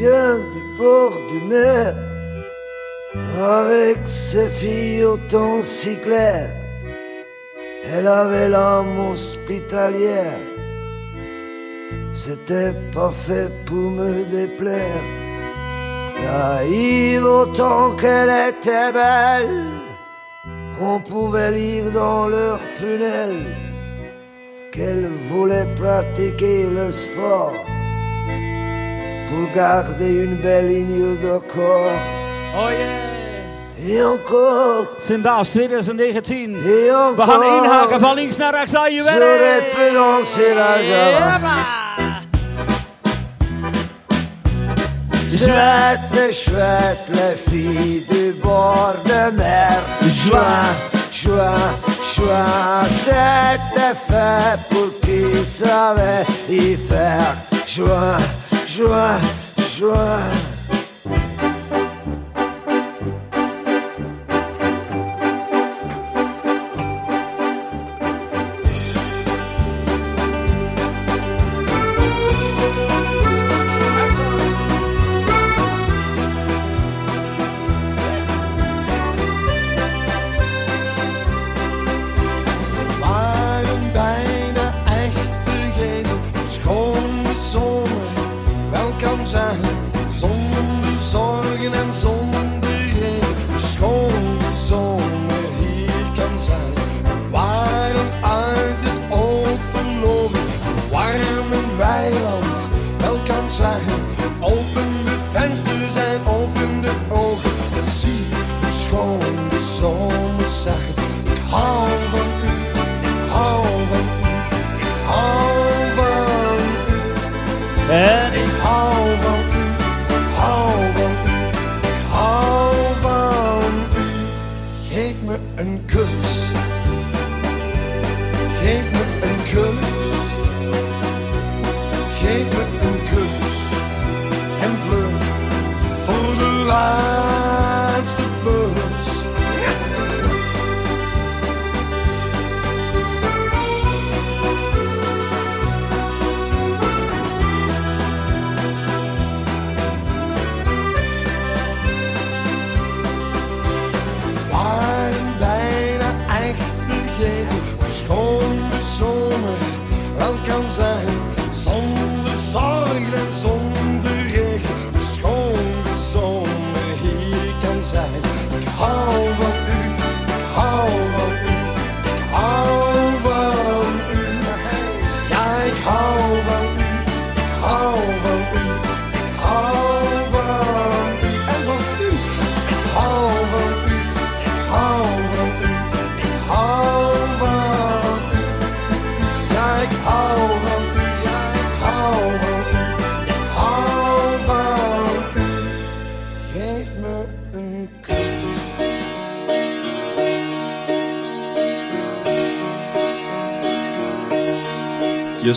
du bord du mer, avec ses filles au temps si clair. Elle avait l'âme hospitalière, c'était pas fait pour me déplaire. Naïve autant qu'elle était belle, on pouvait lire dans leurs prunelles qu'elle voulait pratiquer le sport pour garder une belle ligne de corps. Oh yeah. Et encore. Sint-Baas 2019. Et encore. We gaan inhaken van links naar rechts. Are you ready? J'aurais pu danser la gamme. Chouette, les filles du bord de mer. Juin, juin, juin, c'était fait pour qui savait y faire. Juin, joie, joie. Leef me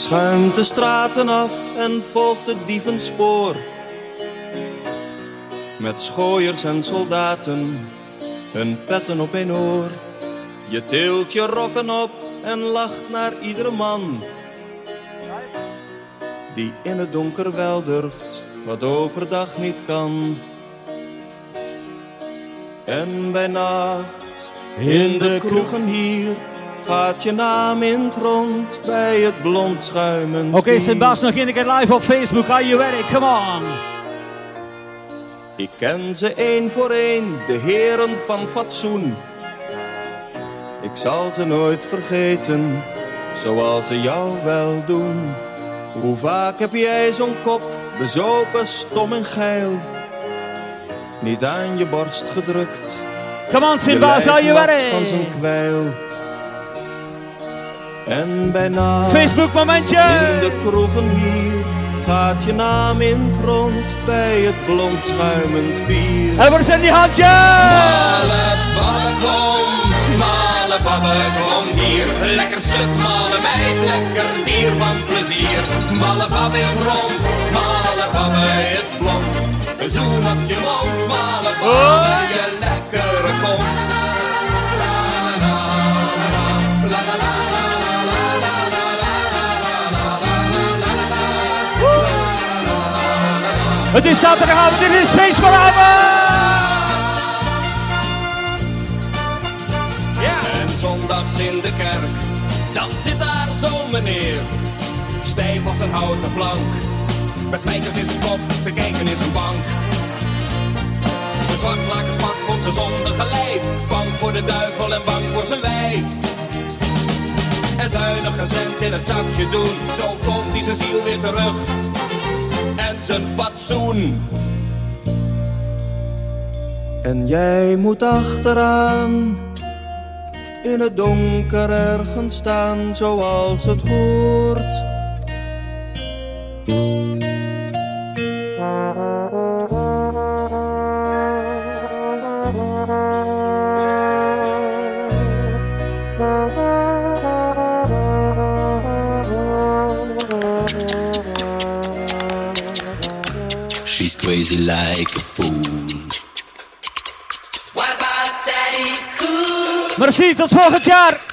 schuimt de straten af en volgt het dievenspoor. Met schooiers en soldaten, hun petten op een oor. Je tilt je rokken op en lacht naar iedere man. Die in het donker wel durft, wat overdag niet kan. En bij nacht, in de kroegen hier, gaat je naam in het rond bij het blond schuimend Oké. Sint-Baas nog één keer live op Facebook. Are you ready? Come on. Ik ken ze één voor één, de heren van fatsoen. Ik zal ze nooit vergeten, zoals ze jou wel doen. Hoe vaak heb jij zo'n kop, bezopen, stom en geil, niet aan je borst gedrukt. Come on, Je are you nat ready? van zijn kwijl. En bijna Facebook momentje. in de kroegen hier gaat je naam in het rond bij het blond schuimend bier. En waar zijn die handjes? Male babbe kom, male babbe kom hier. Lekker stuk, male meid, lekker dier van plezier. Male babbe is rond, male babbe is blond. Een zoen op je mond, male babbe, je Het is zaterdagavond, dit is feest vanavond. En zondags in de kerk, dan zit daar zo'n meneer. Stijf was een houten plank. Met spijkers in zijn kop, te kijken in zijn bank. De zwartlakerspak komt zijn zondige lijf. Bang voor de duivel en bang voor zijn wijf. En zuinig cent in het zakje doen. Zo komt hij zijn ziel weer terug. Zijn fatsoen. En jij moet achteraan in het donker ergens staan zoals het hoort. Crazy like a fool. What about Daddy Cool? Merci, tot volgend jaar.